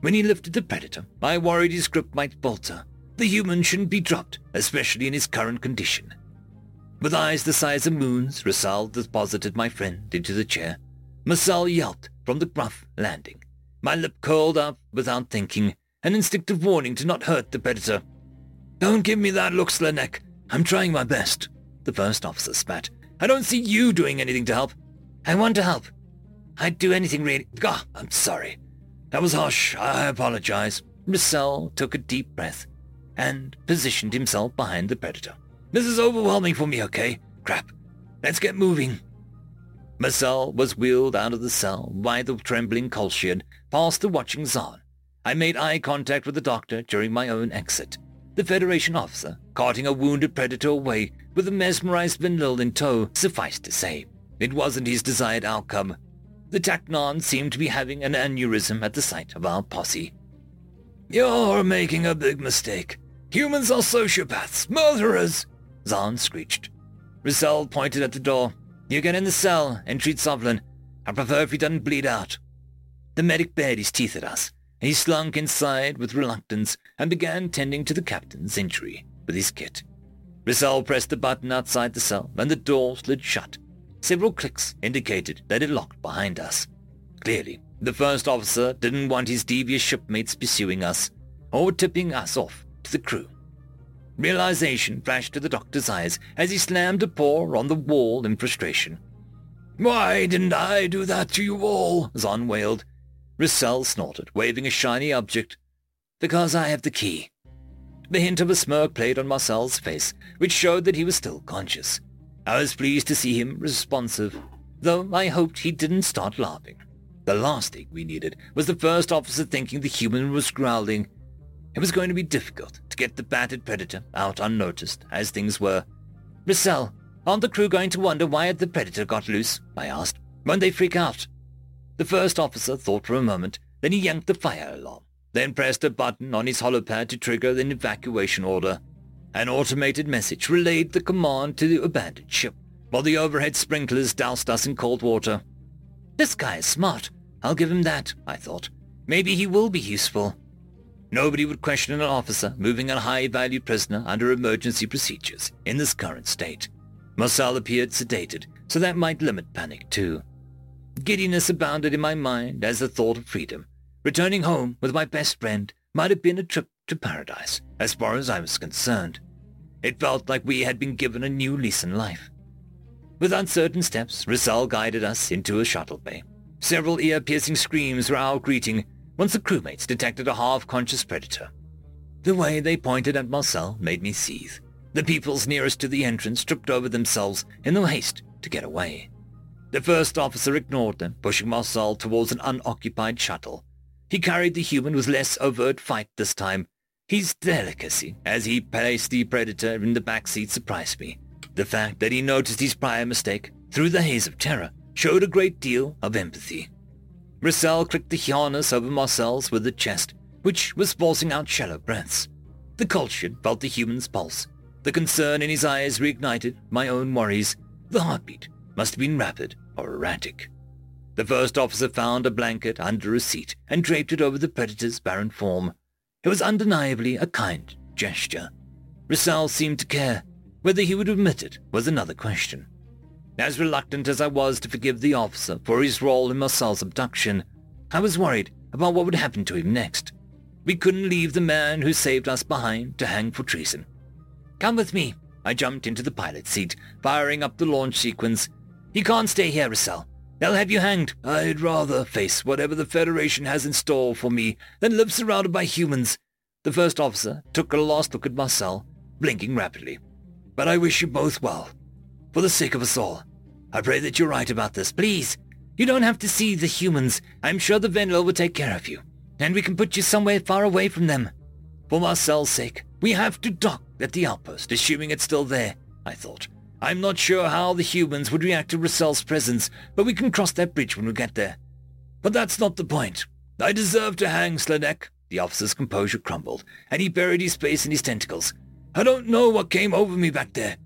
When he lifted the predator, I worried his grip might falter. The human shouldn't be dropped, especially in his current condition. With eyes the size of moons, Rissel deposited my friend into the chair. Marcel yelped from the rough landing. My lip curled up without thinking, an instinctive warning to not hurt the predator. Don't give me that look, Slanek. I'm trying my best. The first officer spat. I don't see you doing anything to help. I want to help. I'd do anything really. God, I'm sorry. That was harsh. I apologize. Marcel took a deep breath and positioned himself behind the predator. This is overwhelming for me, okay? Crap. Let's get moving. Marcel was wheeled out of the cell by the trembling Kolshian, past the watching Zahn. I made eye contact with the doctor during my own exit. The Federation officer, carting a wounded predator away with a mesmerized Venlil in tow, sufficed to say. It wasn't his desired outcome. The Tacnon seemed to be having an aneurysm at the sight of our posse. You're making a big mistake. Humans are sociopaths, murderers, Zahn screeched. Rissel pointed at the door. You get in the cell and treat Sovlin. I prefer if he doesn't bleed out. The medic bared his teeth at us. He slunk inside with reluctance and began tending to the captain's injury with his kit. Rissel pressed the button outside the cell and the door slid shut. Several clicks indicated that it locked behind us. Clearly, the first officer didn't want his devious shipmates pursuing us or tipping us off to the crew. Realization flashed to the doctor's eyes as he slammed a paw on the wall in frustration. Why didn't I do that to you all? Zahn wailed. Rissel snorted, waving a shiny object. Because I have the key. The hint of a smirk played on Marcel's face, which showed that he was still conscious. I was pleased to see him responsive, though I hoped he didn't start laughing. The last thing we needed was the first officer thinking the human was growling. It was going to be difficult to get the battered predator out unnoticed, as things were. Marcel, aren't the crew going to wonder why the predator got loose? I asked. Won't they freak out? The first officer thought for a moment, then he yanked the fire alarm, then pressed a button on his holopad to trigger an evacuation order. An automated message relayed the command to the abandoned ship, while the overhead sprinklers doused us in cold water. This guy is smart. I'll give him that, I thought. Maybe he will be useful. Nobody would question an officer moving a high-value prisoner under emergency procedures in this current state. Marcel appeared sedated, so that might limit panic too. Giddiness abounded in my mind as the thought of freedom. Returning home with my best friend might have been a trip to paradise, as far as I was concerned. It felt like we had been given a new lease in life. With uncertain steps, Rissel guided us into a shuttle bay. Several ear-piercing screams were our greeting once the crewmates detected a half-conscious predator. The way they pointed at Marcel made me seethe. The peoples nearest to the entrance tripped over themselves in their haste to get away. The first officer ignored them, pushing Marcel towards an unoccupied shuttle. He carried the human with less overt fight this time. His delicacy, as he placed the predator in the back seat, surprised me. The fact that he noticed his prior mistake through the haze of terror showed a great deal of empathy. Rissel clicked the harness over Marcel's with chest, which was forcing out shallow breaths. The Kolshian felt the human's pulse. The concern in his eyes reignited my own worries. The heartbeat must have been rapid or erratic. The first officer found a blanket under a seat and draped it over the predator's barren form. It
was undeniably a kind gesture. Rissel seemed to care. Whether he would admit it was another question. As reluctant as I was to forgive the officer for his role in Marcel's abduction, I was worried about what would happen to him next. We couldn't leave the man who saved us behind to hang for treason. Come with me. I jumped into the pilot seat, firing up the launch sequence. You can't stay here, Rissel. They'll have you hanged. I'd rather face whatever the Federation has in store for me than live surrounded by humans. The first officer took a last look at Marcel, blinking rapidly. But I wish you both well. For the sake of us all. I pray that you're right about this. Please, you don't have to see the humans. I'm sure the Venlil will take care of you. And we can put you somewhere far away from them. For Marcel's sake, we have to dock at the outpost, assuming it's still there, I thought. I'm not sure how the humans would react to Rissel's presence, but we can cross that bridge when we get there. But that's not the point. I deserve to hang, Slanek. The officer's composure crumbled, and he buried his face in his tentacles. I don't know what came over me back there.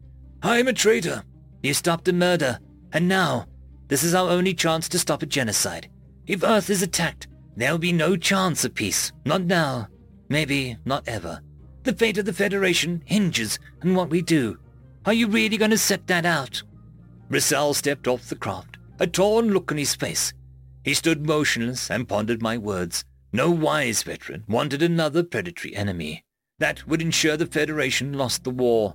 I'm a traitor. You stopped a murder, and now, this is our only chance to stop a genocide. If Earth is attacked, there'll be no chance of peace. Not now. Maybe not ever. The fate of the Federation hinges on what we do. Are you really going to set that out? Rissel stepped off the craft, a torn look on his face. He stood motionless and pondered my words. No wise veteran wanted another predatory enemy. That would ensure the Federation lost the war.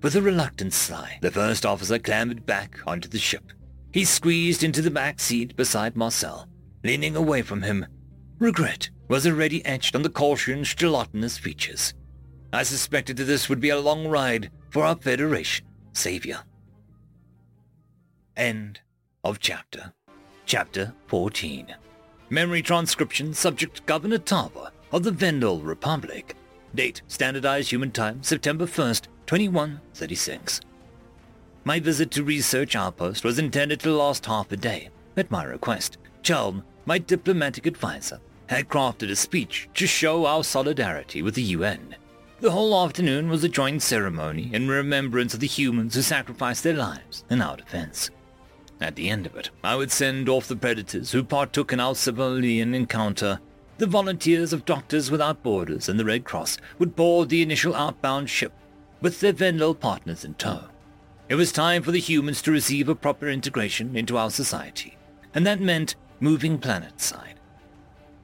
With a reluctant sigh, the first officer clambered back onto the ship. He squeezed into the back seat beside Marcel, leaning away from him. Regret was already etched on the Kolshian's gelatinous features. I suspected that this would be a long ride for our Federation savior. End of chapter. Chapter 14. Memory transcription subject Governor Tava of the Venlil Republic. Date Standardized Human Time September 1st, 2136. My visit to Research Outpost was intended to last half a day. At my request, Chelm, my diplomatic advisor, had crafted a speech to show our solidarity with the UN. The whole afternoon was a joint ceremony in remembrance of the humans who sacrificed their lives in our defense. At the end of it, I would send off the predators who partook in our civilian encounter. The volunteers of Doctors Without Borders and the Red Cross would board the initial outbound ship with their Venlil partners in tow. It was time for the humans to receive a proper integration into our society, and that meant moving planet side.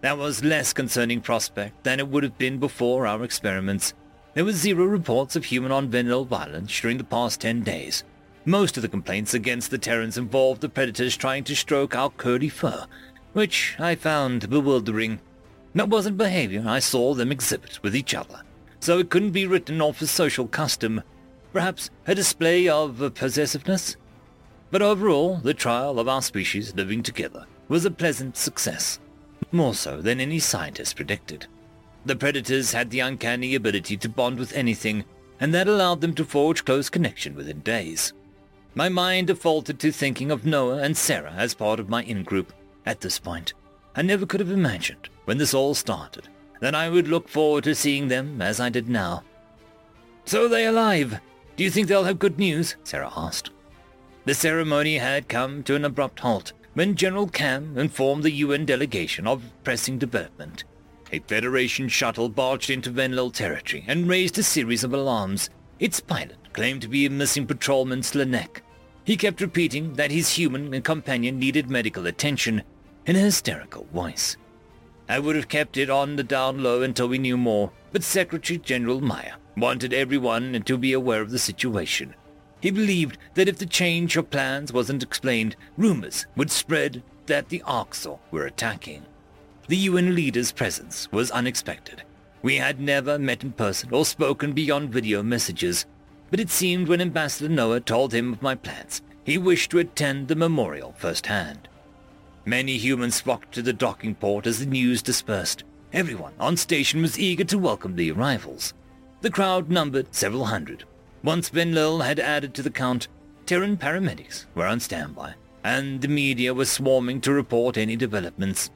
That was less concerning prospect than it would have been before our experiments. There were zero reports of human-on Venlil violence during the past ten days, most of the complaints against the Terrans involved the predators trying to stroke our curly fur, which I found bewildering. That wasn't behavior I saw them exhibit with each other, so it couldn't be written off as social custom, perhaps a display of possessiveness. But overall, the trial of our species living together was a pleasant success, more so than any scientist predicted. The predators had the uncanny ability to bond with anything, and that allowed them to forge close connection within days. My mind defaulted to thinking of Noah and Sarah as part of my in-group at this point. I never could have imagined, when this all started, that I would look forward to seeing them as I did now. So they alive? Do you think they'll have good news? Sarah asked. The ceremony had come to an abrupt halt when General Cam informed the UN delegation of pressing development. A Federation shuttle barged into Venlil territory and raised a series of alarms. Its pilot claimed to be a missing patrolman Slanek, he kept repeating that his human companion needed medical attention in a hysterical voice. I would have kept it on the down low until we knew more, but Secretary General Meyer wanted everyone to be aware of the situation. He believed that if the change of plans wasn't explained, rumors would spread that the Arxur were attacking. The UN leader's presence was unexpected. We had never met in person or spoken beyond video messages, but it seemed when Ambassador Noah told him of my plans, he wished to attend the memorial firsthand. Many humans flocked to the docking port as the news dispersed. Everyone on station was eager to welcome the arrivals. The crowd numbered several hundred. Once Venlil had added to the count, Terran paramedics were on standby, and the media was swarming to report any developments.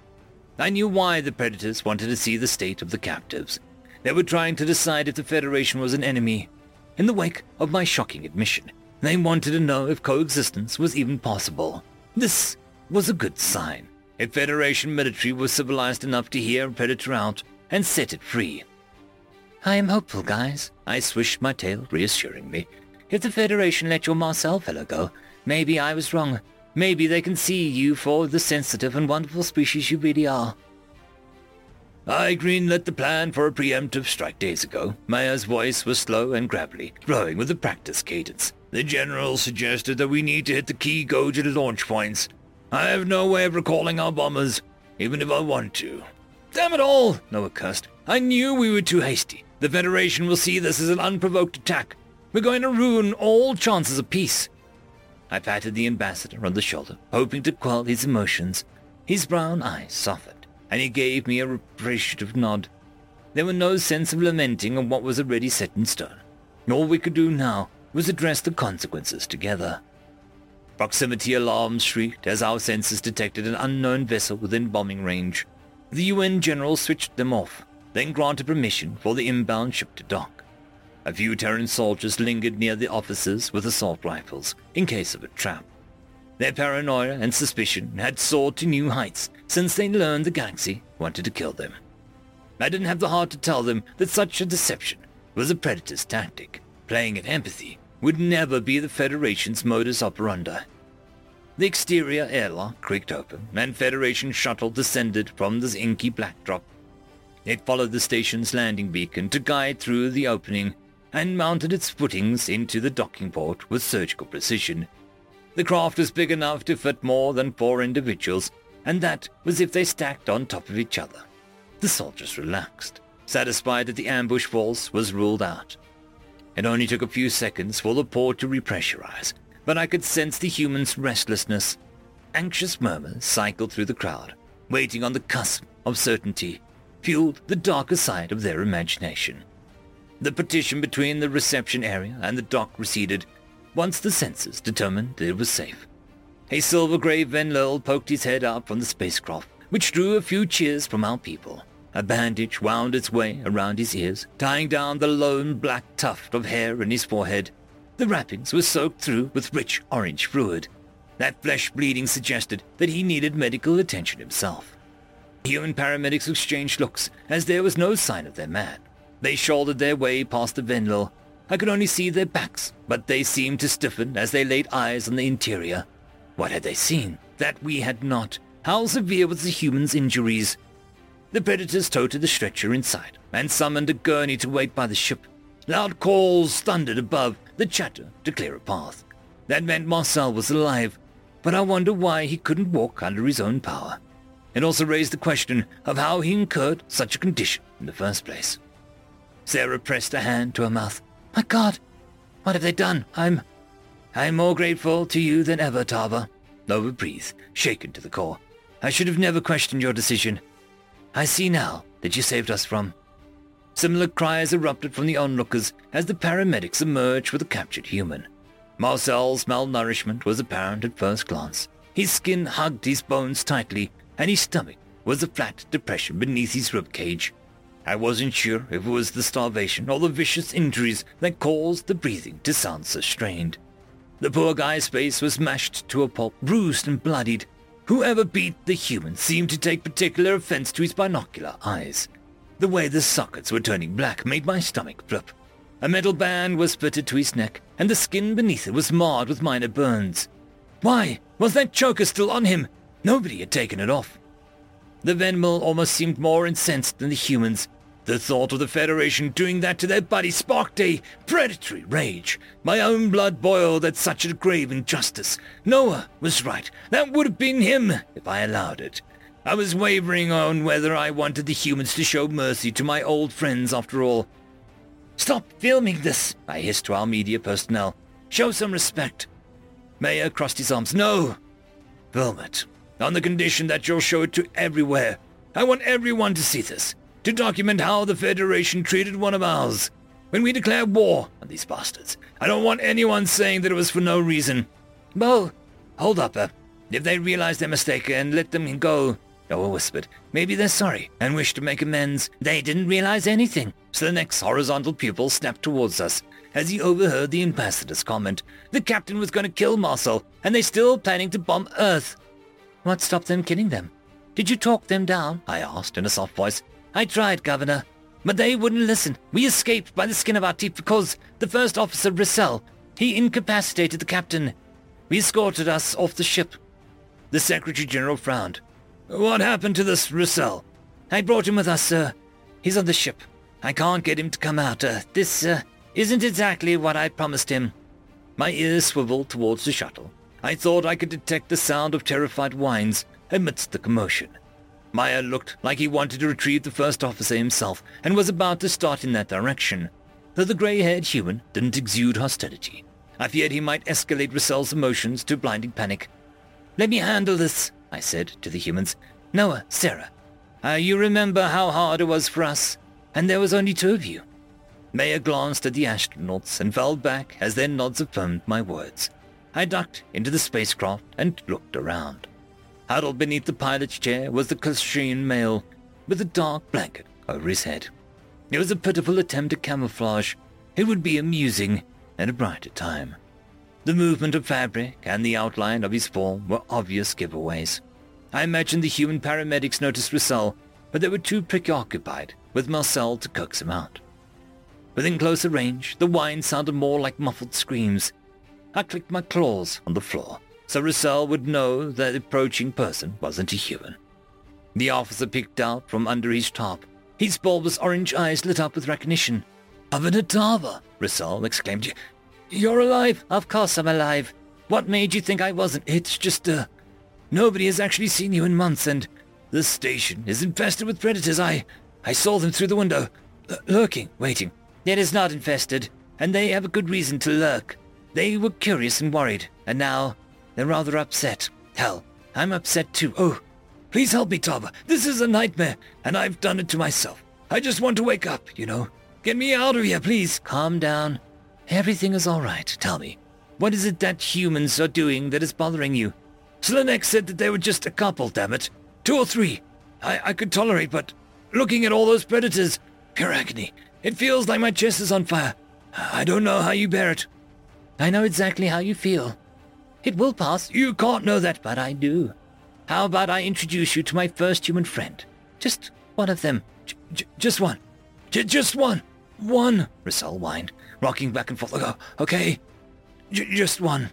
I knew why the Predators wanted to see the state of the captives. They were trying to decide if the Federation was an enemy in the wake of my shocking admission. They wanted to know if coexistence was even possible. This was a good sign. If Federation military was civilized enough to hear a Predator out, and set it free. I am hopeful, guys. I swished my tail reassuringly. If the Federation let your Marcel fellow go, maybe I was wrong. Maybe they can see you for the sensitive and wonderful species you really are.
I greenlit the plan for a preemptive strike days ago. Meyer's voice was slow and gravelly, flowing with a practice cadence. The General suggested that we need to hit the key Gojid launch points. I have no way of recalling our bombers, even if I want to. Damn it all! Noah cursed. I knew we were too hasty. The Federation will see this as an unprovoked attack. We're going to ruin all chances of peace.
I patted the ambassador on the shoulder, hoping to quell his emotions. His brown eyes softened, and he gave me a appreciative nod. There was no sense of lamenting on what was already set in stone. All we could do now was address the consequences together. Proximity alarms shrieked as our sensors detected an unknown vessel within bombing range. The UN general switched them off, then granted permission for the inbound ship to dock. A few Terran soldiers lingered near the officers with assault rifles, in case of a trap. Their paranoia and suspicion had soared to new heights since they learned the galaxy wanted to kill them. I didn't have the heart to tell them that such a deception was a predator's tactic. Playing at empathy would never be the Federation's modus operandi. The exterior airlock creaked open, and Federation shuttle descended from the inky backdrop. It followed the station's landing beacon to guide through the opening and mounted its footings into the docking port with surgical precision. The craft was big enough to fit more than four individuals, and that was if they stacked on top of each other. The soldiers relaxed, satisfied that the ambush force was ruled out. It only took a few seconds for the port to repressurize, but I could sense the humans' restlessness. Anxious murmurs cycled through the crowd, waiting on the cusp of certainty, fueled the darker side of their imagination. The partition between the reception area and the dock receded once the sensors determined that it was safe. A silver-gray Venlil poked his head out from the spacecraft, which drew a few cheers from our people. A bandage wound its way around his ears, tying down the lone black tuft of hair in his forehead. The wrappings were soaked through with rich orange fluid. That flesh bleeding suggested that he needed medical attention himself. Human paramedics exchanged looks as there was no sign of their man. They shouldered their way past the Venlil. I could only see their backs, but they seemed to stiffen as they laid eyes on the interior. What had they seen? That we had not. How severe was the human's injuries? The predators toted the stretcher inside and summoned a gurney to wait by the ship. Loud calls thundered above the chatter to clear a path. That meant Marcel was alive, but I wonder why he couldn't walk under his own power. It also raised the question of how he incurred such a condition in the first place. Sarah pressed a hand to her mouth. My God, what have they done? I'm... I'm more grateful to you than ever, Tava. Noah breathed, shaken to the core. I should have never questioned your decision. I see now that you saved us from... Similar cries erupted from the onlookers as the paramedics emerged with a captured human. Marcel's malnourishment was apparent at first glance. His skin hugged his bones tightly, and his stomach was a flat depression beneath his rib cage. I wasn't sure if it was the starvation or the vicious injuries that caused the breathing to sound so strained. The poor guy's face was mashed to a pulp, bruised and bloodied. Whoever beat the human seemed to take particular offense to his binocular eyes. The way the sockets were turning black made my stomach flip. A metal band was fitted to his neck, and the skin beneath it was marred with minor burns. Why was that choker still on him? Nobody had taken it off. The Venlil almost seemed more incensed than the humans, the thought of the Federation doing that to their buddy sparked a predatory rage. My own blood boiled at such a grave injustice. Noah was right. That would have been him if I allowed it. I was wavering on whether I wanted the humans to show mercy to my old friends after all. Stop filming this, I hissed to our media personnel. Show some respect. Meyer crossed his arms. No! Film it. On the condition that you'll show it to everywhere. I want everyone to see this to document how the Federation treated one of ours when we declared war on these bastards. I don't want anyone saying that it was for no reason. Well, hold up, uh, if they realize their mistake and let them go, Noah whispered, maybe they're sorry and wish to make amends. They didn't realize anything. So the next horizontal pupil snapped towards us as he overheard the ambassador's comment. The captain was going to kill Marcel, and they're still planning to bomb Earth. What stopped them killing them? Did you talk them down? I asked in a soft voice.
I tried, Governor. But they wouldn't listen. We escaped by the skin of our teeth because the first officer, Rissel, he incapacitated the captain. He escorted us off the ship. The Secretary General frowned. What happened to this Rissel? I brought him with us, sir. He's on the ship. I can't get him to come out. Uh, this uh, isn't exactly what I promised him. My ears swiveled towards the shuttle. I thought I could detect the sound of terrified whines amidst the commotion. Meyer looked like he wanted to retrieve the first officer himself and was about to start in that direction, though the grey-haired human didn't exude hostility. I feared he might escalate Rissel's emotions to blinding panic. Let me handle this, I said to the humans. Noah, Sarah, uh, you remember how hard it was for us, and there was only two of you. Meyer glanced at the astronauts and fell back as their nods affirmed my words. I ducked into the spacecraft and looked around. Huddled beneath the pilot's chair was the Kolshian male, with a dark blanket over his head. It was a pitiful attempt at camouflage. It would be amusing at a brighter time. The movement of fabric and the outline of his form were obvious giveaways. I imagined the human paramedics noticed Rissel, but they were too preoccupied with Marcel to coax him out. Within closer range, the whine sounded more like muffled screams. I clicked my claws on the floor so Rissel would know that the approaching person wasn't a human. The officer peeked out from under his top. His bulbous orange eyes lit up with recognition. Avanatava, Rissel exclaimed. You're alive? Of course I'm alive. What made you think I wasn't? It's just, uh, nobody has actually seen you in months, and this station is infested with predators. I, I saw them through the window, l- lurking, waiting. It is not infested, and they have a good reason to lurk. They were curious and worried, and now they're rather upset. Hell, I'm upset too. Oh, please help me, Tava. This is a nightmare, and I've done it to myself. I just want to wake up, you know. Get me out of here, please. Calm down. Everything is all right. Tell me, what is it that humans are doing that is bothering you? Slanek said that they were just a couple, damn it. Two or three. I, I could tolerate, but looking at all those predators, pure agony. It feels like my chest is on fire. I don't know how you bear it. I know exactly how you feel. It will pass. You can't know that, but I do. How about I introduce you to my first human friend? Just one of them. J- j- just one. J- just one. One, Rissel whined, rocking back and forth. Oh, okay. Just one.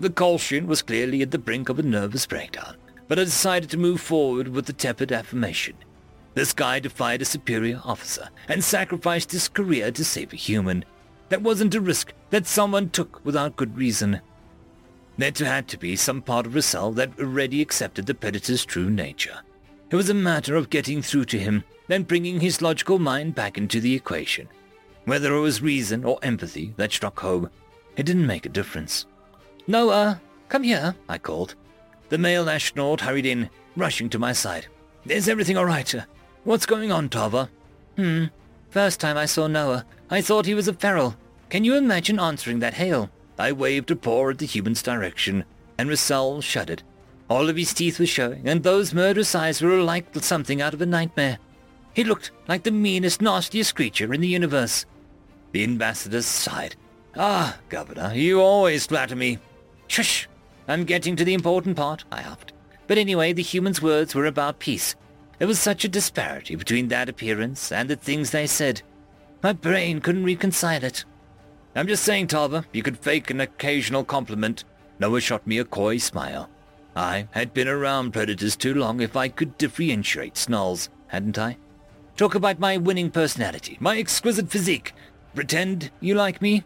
The Kolshian was clearly at the brink of a nervous breakdown, but I decided to move forward with the tepid affirmation. This guy defied a superior officer and sacrificed his career to save a human. That wasn't a risk that someone took without good reason. There had to be some part of Rissel that already accepted the Predator's true nature. It was a matter of getting through to him, then bringing his logical mind back into the equation. Whether it was reason or empathy that struck home, it didn't make a difference. Noah, come here, I called. The male astronaut hurried in, rushing to my side. Is everything all right? What's going on, Tava? Hmm. First time I saw Noah, I thought he was a feral. Can you imagine answering that hail? I waved a paw at the human's direction, and Rissel shuddered. All of his teeth were showing, and those murderous eyes were like something out of a nightmare. He looked like the meanest, nastiest creature in the universe. The ambassador sighed. Ah, Governor, you always flatter me. Shush! I'm getting to the important part, I huffed. But anyway, the human's words were about peace. There was such a disparity between that appearance and the things they said. My brain couldn't reconcile it. I'm just saying, Tava, you could fake an occasional compliment. Noah shot me a coy smile. I had been around predators too long if I could differentiate snarls, hadn't I? Talk about my winning personality, my exquisite physique. Pretend you like me?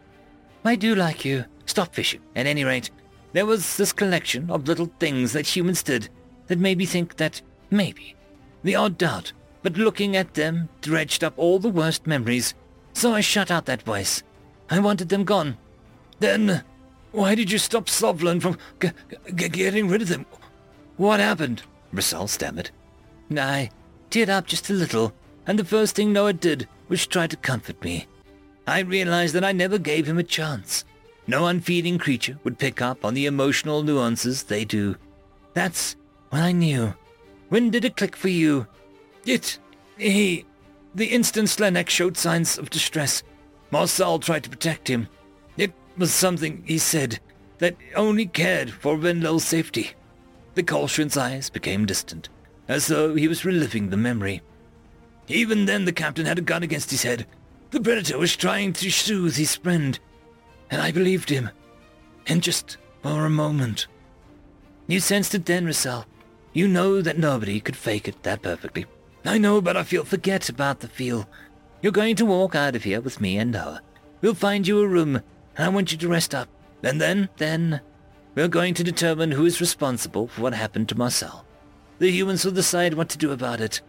I do like you. Stop fishing. At any rate, there was this collection of little things that humans did that made me think that maybe, the odd doubt, but looking at them dredged up all the worst memories. So I shut out that voice I wanted them gone. Then, why did you stop Sovlin from g- g- getting rid of them? What happened? Rissel stammered. I teared up just a little, and the first thing Noah did was try to comfort me. I realized that I never gave him a chance. No unfeeling creature would pick up on the emotional nuances they do. That's when I knew. When did it click for you? It... he... The instant Slanek showed signs of distress, Marcel tried to protect him. It was something he said that only cared for Venlil's safety. The Kolshian's eyes became distant, as though he was reliving the memory. Even then the captain had a gun against his head. The predator was trying to soothe his friend, and I believed him. And just for a moment. You sensed it then, Rissel. You know that nobody could fake it that perfectly. I know, but I feel forget about the feel. You're going to walk out of here with me and Noah. We'll find you a room, and I want you to rest up. And then, then, we're going to determine who is responsible for what happened to Marcel. The humans will decide what to do about it.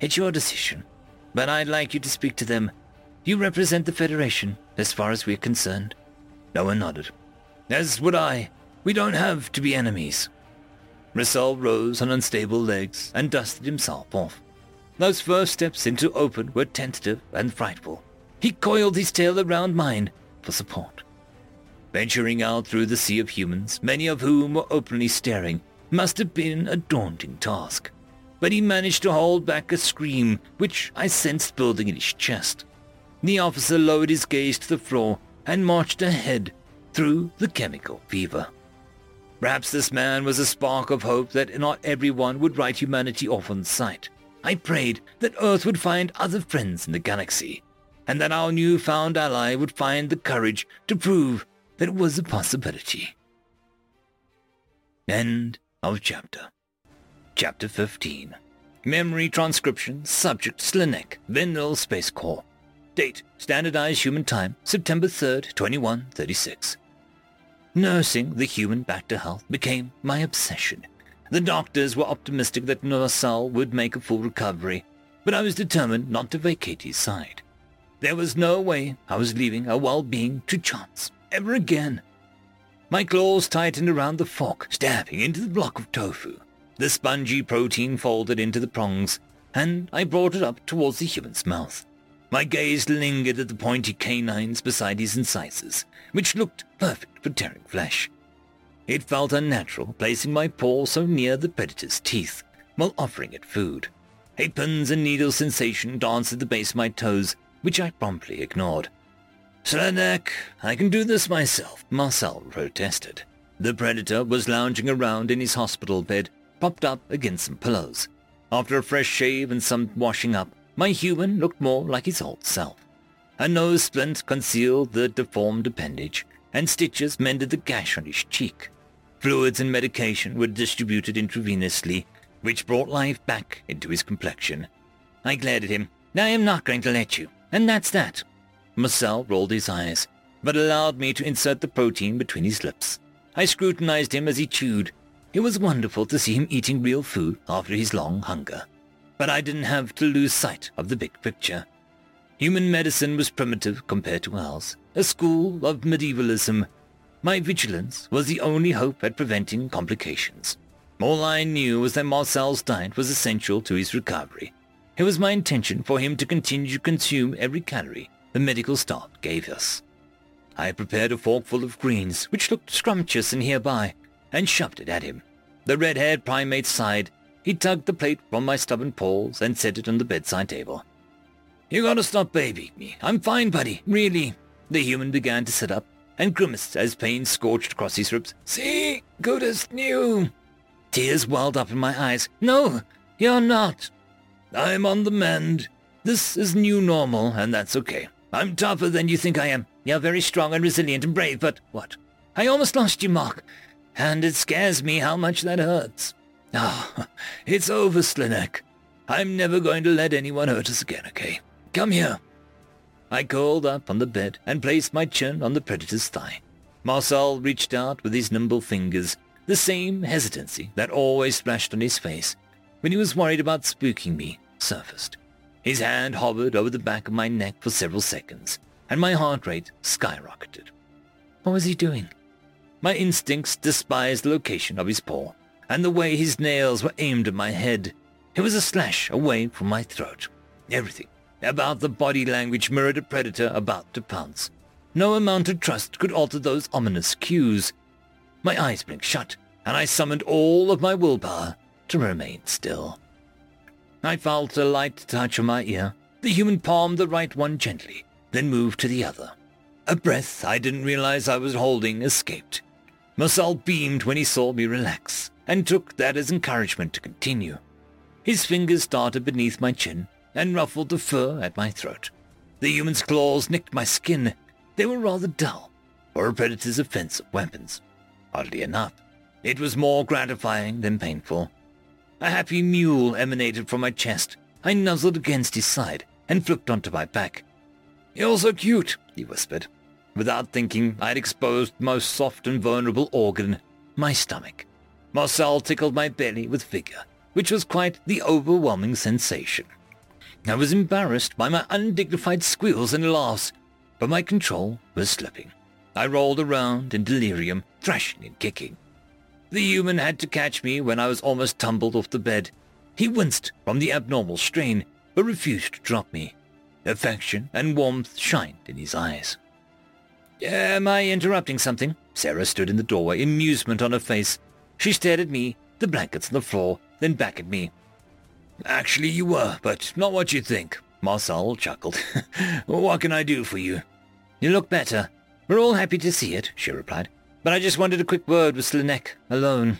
It's your decision, but I'd like you to speak to them. You represent the Federation, as far as we're concerned. Noah nodded. As would I. We don't have to be enemies. Rissel rose on unstable legs and dusted himself off. Those first steps into open were tentative and frightful. He coiled his tail around mine for support. Venturing out through the sea of humans, many of whom were openly staring, must have been a daunting task. But he managed to hold back a scream which I sensed building in his chest. The officer lowered his gaze to the floor and marched ahead through the chemical fever. Perhaps this man was a spark of hope that not everyone would write humanity off on sight. I prayed that Earth would find other friends in the galaxy, and that our newfound ally would find the courage to prove that it was a possibility. End of chapter. Chapter 15. Memory transcription, subject Slanek, Venlil Space Corps. Date, standardized human time, September 3rd, 2136. Nursing the human back to health became my obsession. The doctors were optimistic that Norsal would make a full recovery, but I was determined not to vacate his side. There was no way I was leaving our well-being to chance ever again. My claws tightened around the fork, stabbing into the block of tofu. The spongy protein folded into the prongs, and I brought it up towards the human's mouth. My gaze lingered at the pointy canines beside his incisors, which looked perfect for tearing flesh. It felt unnatural placing my paw so near the predator's teeth while offering it food. A pins and needles sensation danced at the base of my toes, which I promptly ignored. Slanek, I can do this myself, Marcel protested. The predator was lounging around in his hospital bed, propped up against some pillows. After a fresh shave and some washing up, my human looked more like his old self. A nose splint concealed the deformed appendage, and stitches mended the gash on his cheek. Fluids and medication were distributed intravenously, which brought life back into his complexion. I glared at him. I am not going to let you, and that's that. Marcel rolled his eyes, but allowed me to insert the protein between his lips. I scrutinized him as he chewed. It was wonderful to see him eating real food after his long hunger but I didn't have to lose sight of the big picture. Human medicine was primitive compared to ours, a school of medievalism. My vigilance was the only hope at preventing complications. All I knew was that Marcel's diet was essential to his recovery. It was my intention for him to continue to consume every calorie the medical staff gave us. I prepared a forkful of greens, which looked scrumptious and hereby, and shoved it at him. The red-haired primate sighed he tugged the plate from my stubborn paws and set it on the bedside table. You gotta stop babying me. I'm fine, buddy. Really. The human began to sit up and grimaced as pain scorched across his ribs. See? Good as new. Tears welled up in my eyes. No, you're not. I'm on the mend. This is new normal, and that's okay. I'm tougher than you think I am. You're very strong and resilient and brave, but what? I almost lost you, Mark. And it scares me how much that hurts. Ah, it's over, Slanek. I'm never going to let anyone hurt us again, okay? Come here. I curled up on the bed and placed my chin on the predator's thigh. Marcel reached out with his nimble fingers, the same hesitancy that always splashed on his face when he was worried about spooking me surfaced. His hand hovered over the back of my neck for several seconds, and my heart rate skyrocketed. What was he doing? My instincts despised the location of his paw, and the way his nails were aimed at my head. It was a slash away from my throat. Everything about the body language mirrored a predator about to pounce. No amount of trust could alter those ominous cues. My eyes blinked shut, and I summoned all of my willpower to remain still. I felt a light touch on my ear. The human palmed the right one gently, then moved to the other. A breath I didn't realize I was holding escaped. Marcel beamed when he saw me relax and took that as encouragement to continue. His fingers started beneath my chin
and ruffled the fur at my throat. The human's claws nicked my skin. They were rather dull for a predator's offensive weapons. Oddly enough, it was more gratifying than painful. A happy mewl emanated from my chest. I nuzzled against his side and flipped onto my back. You're so cute, he whispered. Without thinking, I had exposed most soft and vulnerable organ, my stomach. Marcel tickled my belly with vigor, which was quite the overwhelming sensation. I was embarrassed by my undignified squeals and laughs, but my control was slipping. I rolled around in delirium, thrashing and kicking. The human had to catch me when I was almost tumbled off the bed. He winced from the abnormal strain, but refused to drop me. Affection and warmth shined in his eyes. Am I interrupting something? Sarah stood in the doorway, amusement on her face. She stared at me, the blankets on the floor, then back at me. Actually, you were, but not what you think. Marcel chuckled. what can I do for you? You look better. We're all happy to see it, she replied. But I just wanted a quick word with Slanek, alone.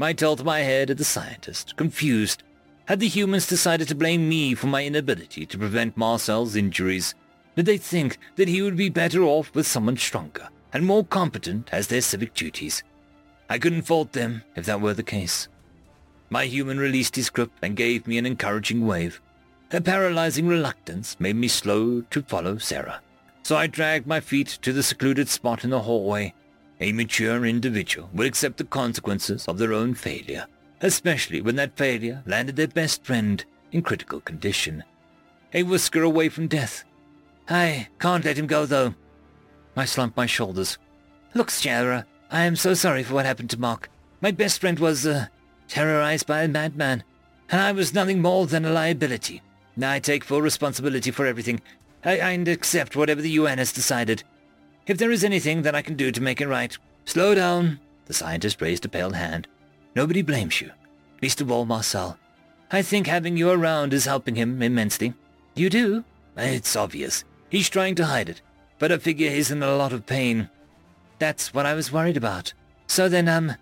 I tilted my head at the scientist, confused. Had the humans decided to blame me for my inability to prevent Marcel's injuries? Did they think that he would be better off with someone stronger and more competent as their civic duties? I couldn't fault them if that were the case. My human released his grip and gave me an encouraging wave. Her paralyzing reluctance made me slow to follow Sarah, so I dragged my feet to the secluded spot in the hallway. A mature individual would accept the consequences of their own failure, especially when that failure landed their best friend in critical condition. A whisker away from death, I can't let him go, though. I slumped my shoulders. Look, Sarah, I am so sorry for what happened to Mark. My best friend was, uh, terrorized by a madman, and I was nothing more than a liability. I take full responsibility for everything, I, and accept whatever the UN has decided. If there is anything that I can do to make it right, slow down. The scientist raised a pale hand. Nobody blames you, least of all Marcel. I think having you around is helping him immensely. You do? It's obvious. He's trying to hide it, but I figure he's in a lot of pain. That's what I was worried about. So then, um,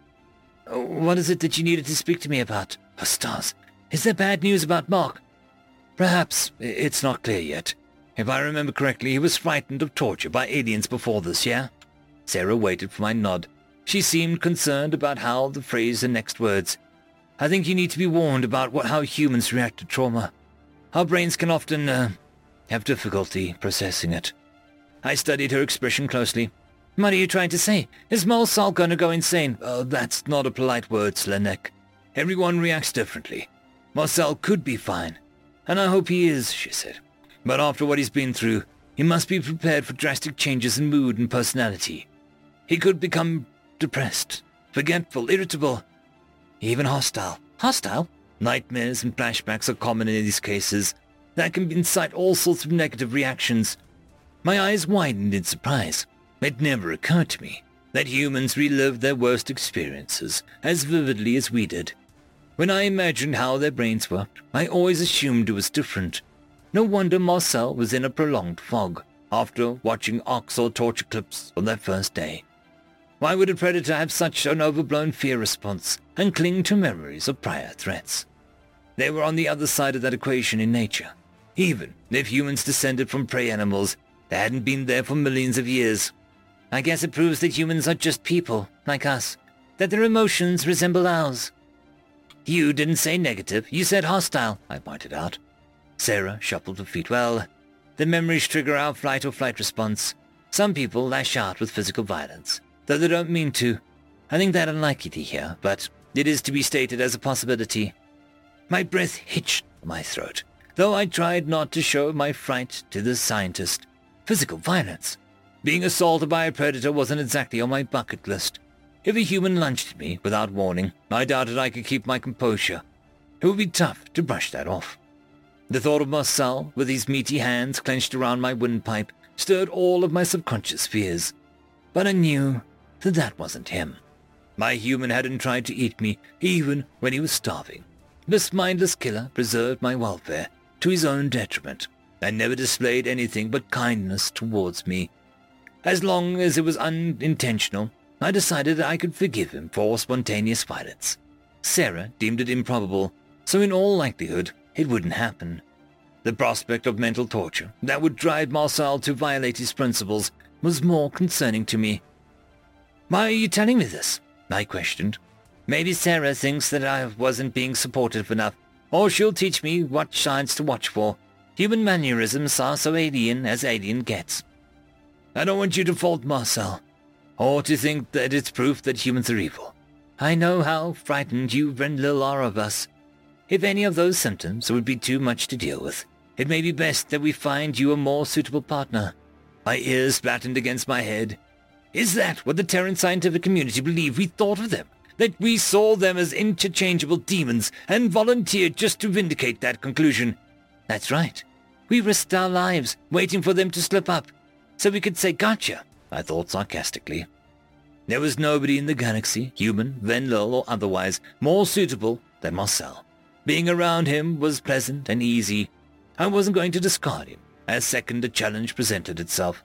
what is it that you needed to speak to me about? Oh, stars. Is there bad news about Mark? Perhaps. It's not clear yet. If I remember correctly, he was frightened of torture by aliens before this, yeah? Sarah waited for my nod. She seemed concerned about how the phrase the next words. I think you need to be warned about what, how humans react to trauma. Our brains can often, uh, have difficulty processing it. I studied her expression closely. What are you trying to say? Is Marcel gonna go insane? Oh, that's not a polite word, Slanek. Everyone reacts differently. Marcel could be fine. And I hope he is, she said. But after what he's been through, he must be prepared for drastic changes in mood and personality. He could become depressed, forgetful, irritable, even hostile. Hostile? Nightmares and flashbacks are common in these cases, that can incite all sorts of negative reactions. My eyes widened in surprise. It never occurred to me that humans relived their worst experiences as vividly as we did. When I imagined how their brains worked, I always assumed it was different. No wonder Marcel was in a prolonged fog after watching Arxur torture clips on their first day. Why would a predator have such an overblown fear response and cling to memories of prior threats? They were on the other side of that equation in nature. Even if humans descended from prey animals, they hadn't been there for millions of years. I guess it proves that humans are just people, like us, that their emotions resemble ours. You didn't say negative, you said hostile, I pointed out. Sarah shuffled her feet. Well, the memories trigger our flight or flight response. Some people lash out with physical violence, though they don't mean to. I think that unlikely to hear, but it is to be stated as a possibility. My breath hitched my throat though I tried not to show my fright to the scientist. Physical violence. Being assaulted by a predator wasn't exactly on my bucket list. If a human lunged at me without warning, I doubted I could keep my composure. It would be tough to brush that off. The thought of Marcel, with his meaty hands clenched around my windpipe, stirred all of my subconscious fears. But I knew that that wasn't him. My human hadn't tried to eat me, even when he was starving. This mindless killer preserved my welfare, to his own detriment, and never displayed anything but kindness towards me. As long as it was unintentional, I decided I could forgive him for spontaneous violence. Sarah deemed it improbable, so in all likelihood it wouldn't happen. The prospect of mental torture that would drive Marcel to violate his principles was more concerning to me. Why are you telling me this? I questioned. Maybe Sarah thinks that I wasn't being supportive enough, or she'll teach me what signs to watch for. Human mannerisms are so alien as alien gets. I don't want you to fault Marcel, or to think that it's proof that humans are evil. I know how frightened you Venlil are of us. If any of those symptoms would be too much to deal with, it may be best that we find you a more suitable partner. My ears flattened against my head. Is that what the Terran scientific community believed we thought of them? That we saw them as interchangeable demons and volunteered just to vindicate that conclusion? That's right. We risked our lives waiting for them to slip up, so we could say gotcha, I thought sarcastically. There was nobody in the galaxy, human, Venlil, or otherwise, more suitable than Marcel. Being around him was pleasant and easy. I wasn't going to discard him, as second a challenge presented itself.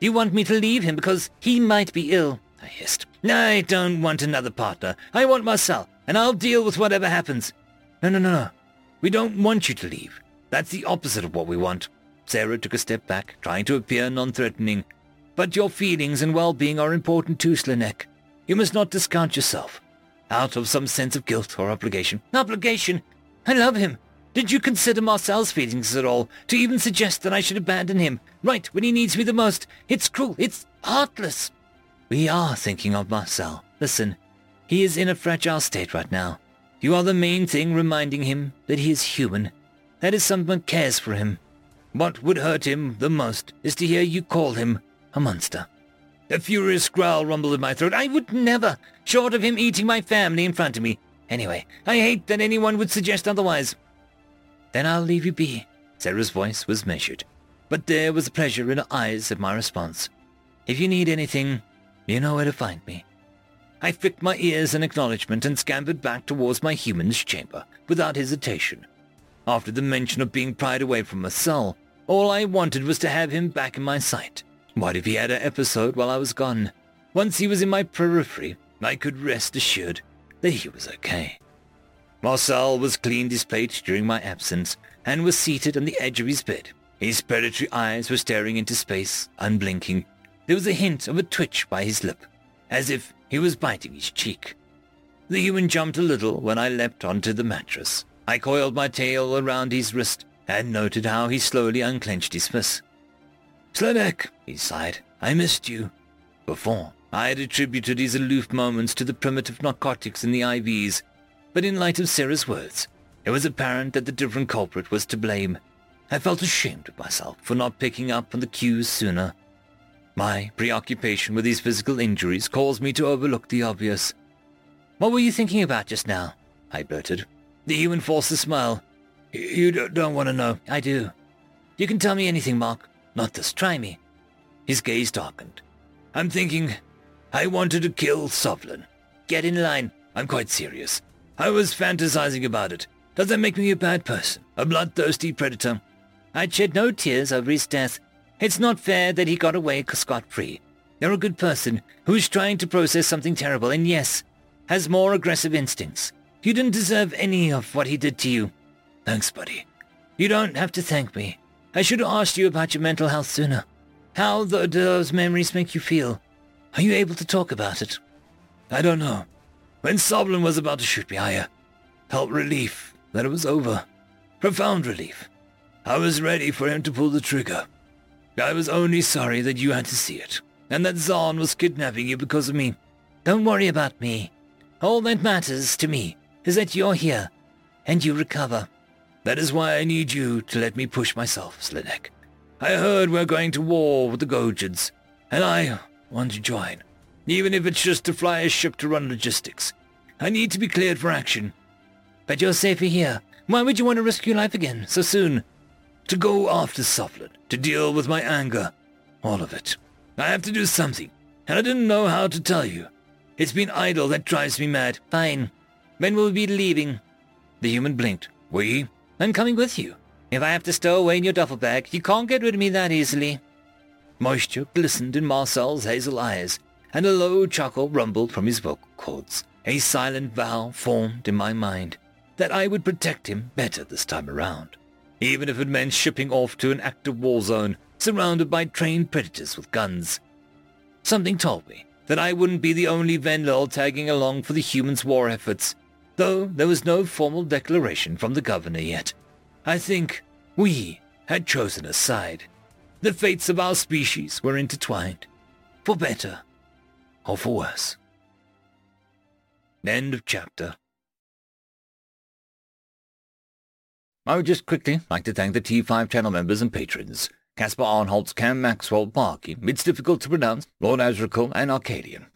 You want me to leave him because he might be ill, I hissed. I don't want another partner. I want Marcel, and I'll deal with whatever happens. No, no, no, no. We don't want you to leave. That's the opposite of what we want. Sarah took a step back, trying to appear non-threatening. But your feelings and well-being are important too, Slanek. You must not discount yourself. Out of some sense of guilt or obligation. Obligation? I love him. Did you consider Marcel's feelings at all? To even suggest that I should abandon him, right when he needs me the most? It's cruel. It's heartless. We are thinking of Marcel. Listen, he is in a fragile state right now. You are the main thing reminding him that he is human. That is someone cares for him. What would hurt him the most is to hear you call him a monster. A furious growl rumbled in my throat. I would never, short of him eating my family in front of me. Anyway, I hate that anyone would suggest otherwise. Then I'll leave you be. Sarah's voice was measured, but there was pleasure in her eyes at my response. If you need anything, you know where to find me. I flicked my ears in acknowledgement and scampered back towards my human's chamber, without hesitation. After the mention of being pried away from Marcel, all I wanted was to have him back in my sight. What if he had an episode while I was gone? Once he was in my periphery, I could rest assured that he was okay. Marcel was cleaned his plate during my absence and was seated on the edge of his bed. His predatory eyes were staring into space, unblinking. There was a hint of a twitch by his lip, as if he was biting his cheek. The human jumped a little when I leapt onto the mattress. I coiled my tail around his wrist and noted how he slowly unclenched his fist. Slanek, he sighed, I missed you. Before, I had attributed his aloof moments to the primitive narcotics in the IVs, but in light of Sarah's words, it was apparent that the different culprit was to blame. I felt ashamed of myself for not picking up on the cues sooner. My preoccupation with these physical injuries caused me to overlook the obvious. What were you thinking about just now? I blurted. The human forced a smile. You don't want to know. I do. You can tell me anything, Mark. Not this. Try me. His gaze darkened. I'm thinking I wanted to kill Sovlin. Get in line. I'm quite serious. I was fantasizing about it. Does that make me a bad person? A bloodthirsty predator? I'd shed no tears over his death. It's not fair that he got away scot-free. You're a good person who's trying to process something terrible and yes, has more aggressive instincts. You didn't deserve any of what he did to you. Thanks, buddy. You don't have to thank me. I should have asked you about your mental health sooner. How do those memories make you feel? Are you able to talk about it? I don't know. When Sovlin was about to shoot me, I uh, felt relief that it was over. Profound relief. I was ready for him to pull the trigger. I was only sorry that you had to see it, and that Zahn was kidnapping you because of me. Don't worry about me. All that matters to me is that you're here, and you recover. That is why I need you to let me push myself, Slanek. I heard we're going to war with the Gojids, and I want to join even if it's just to fly a ship to run logistics. I need to be cleared for action. But you're safer here. Why would you want to risk your life again so soon? To go after Sovlin, to deal with my anger. All of it. I have to do something, and I didn't know how to tell you. It's been idle that drives me mad. Fine. When will we be leaving? The human blinked. We? I'm coming with you. If I have to stow away in your duffel bag, you can't get rid of me that easily. Moisture glistened in Marcel's hazel eyes and a low chuckle rumbled from his vocal cords. A silent vow formed in my mind that I would protect him better this time around. even if it meant shipping off to an active war zone, surrounded by trained predators with guns. Something told me that I wouldn't be the only Venlil tagging along for the humans' war efforts, though there was no formal declaration from the governor yet. I think we had chosen a side. The fates of our species were intertwined, for better or for worse. End of chapter. I would just quickly like to thank the T5 channel members and patrons. Caspar Arnholtz, Cam Maxwell, Barkey, It's Difficult to Pronounce, Lord Azrakul, and Arcadian.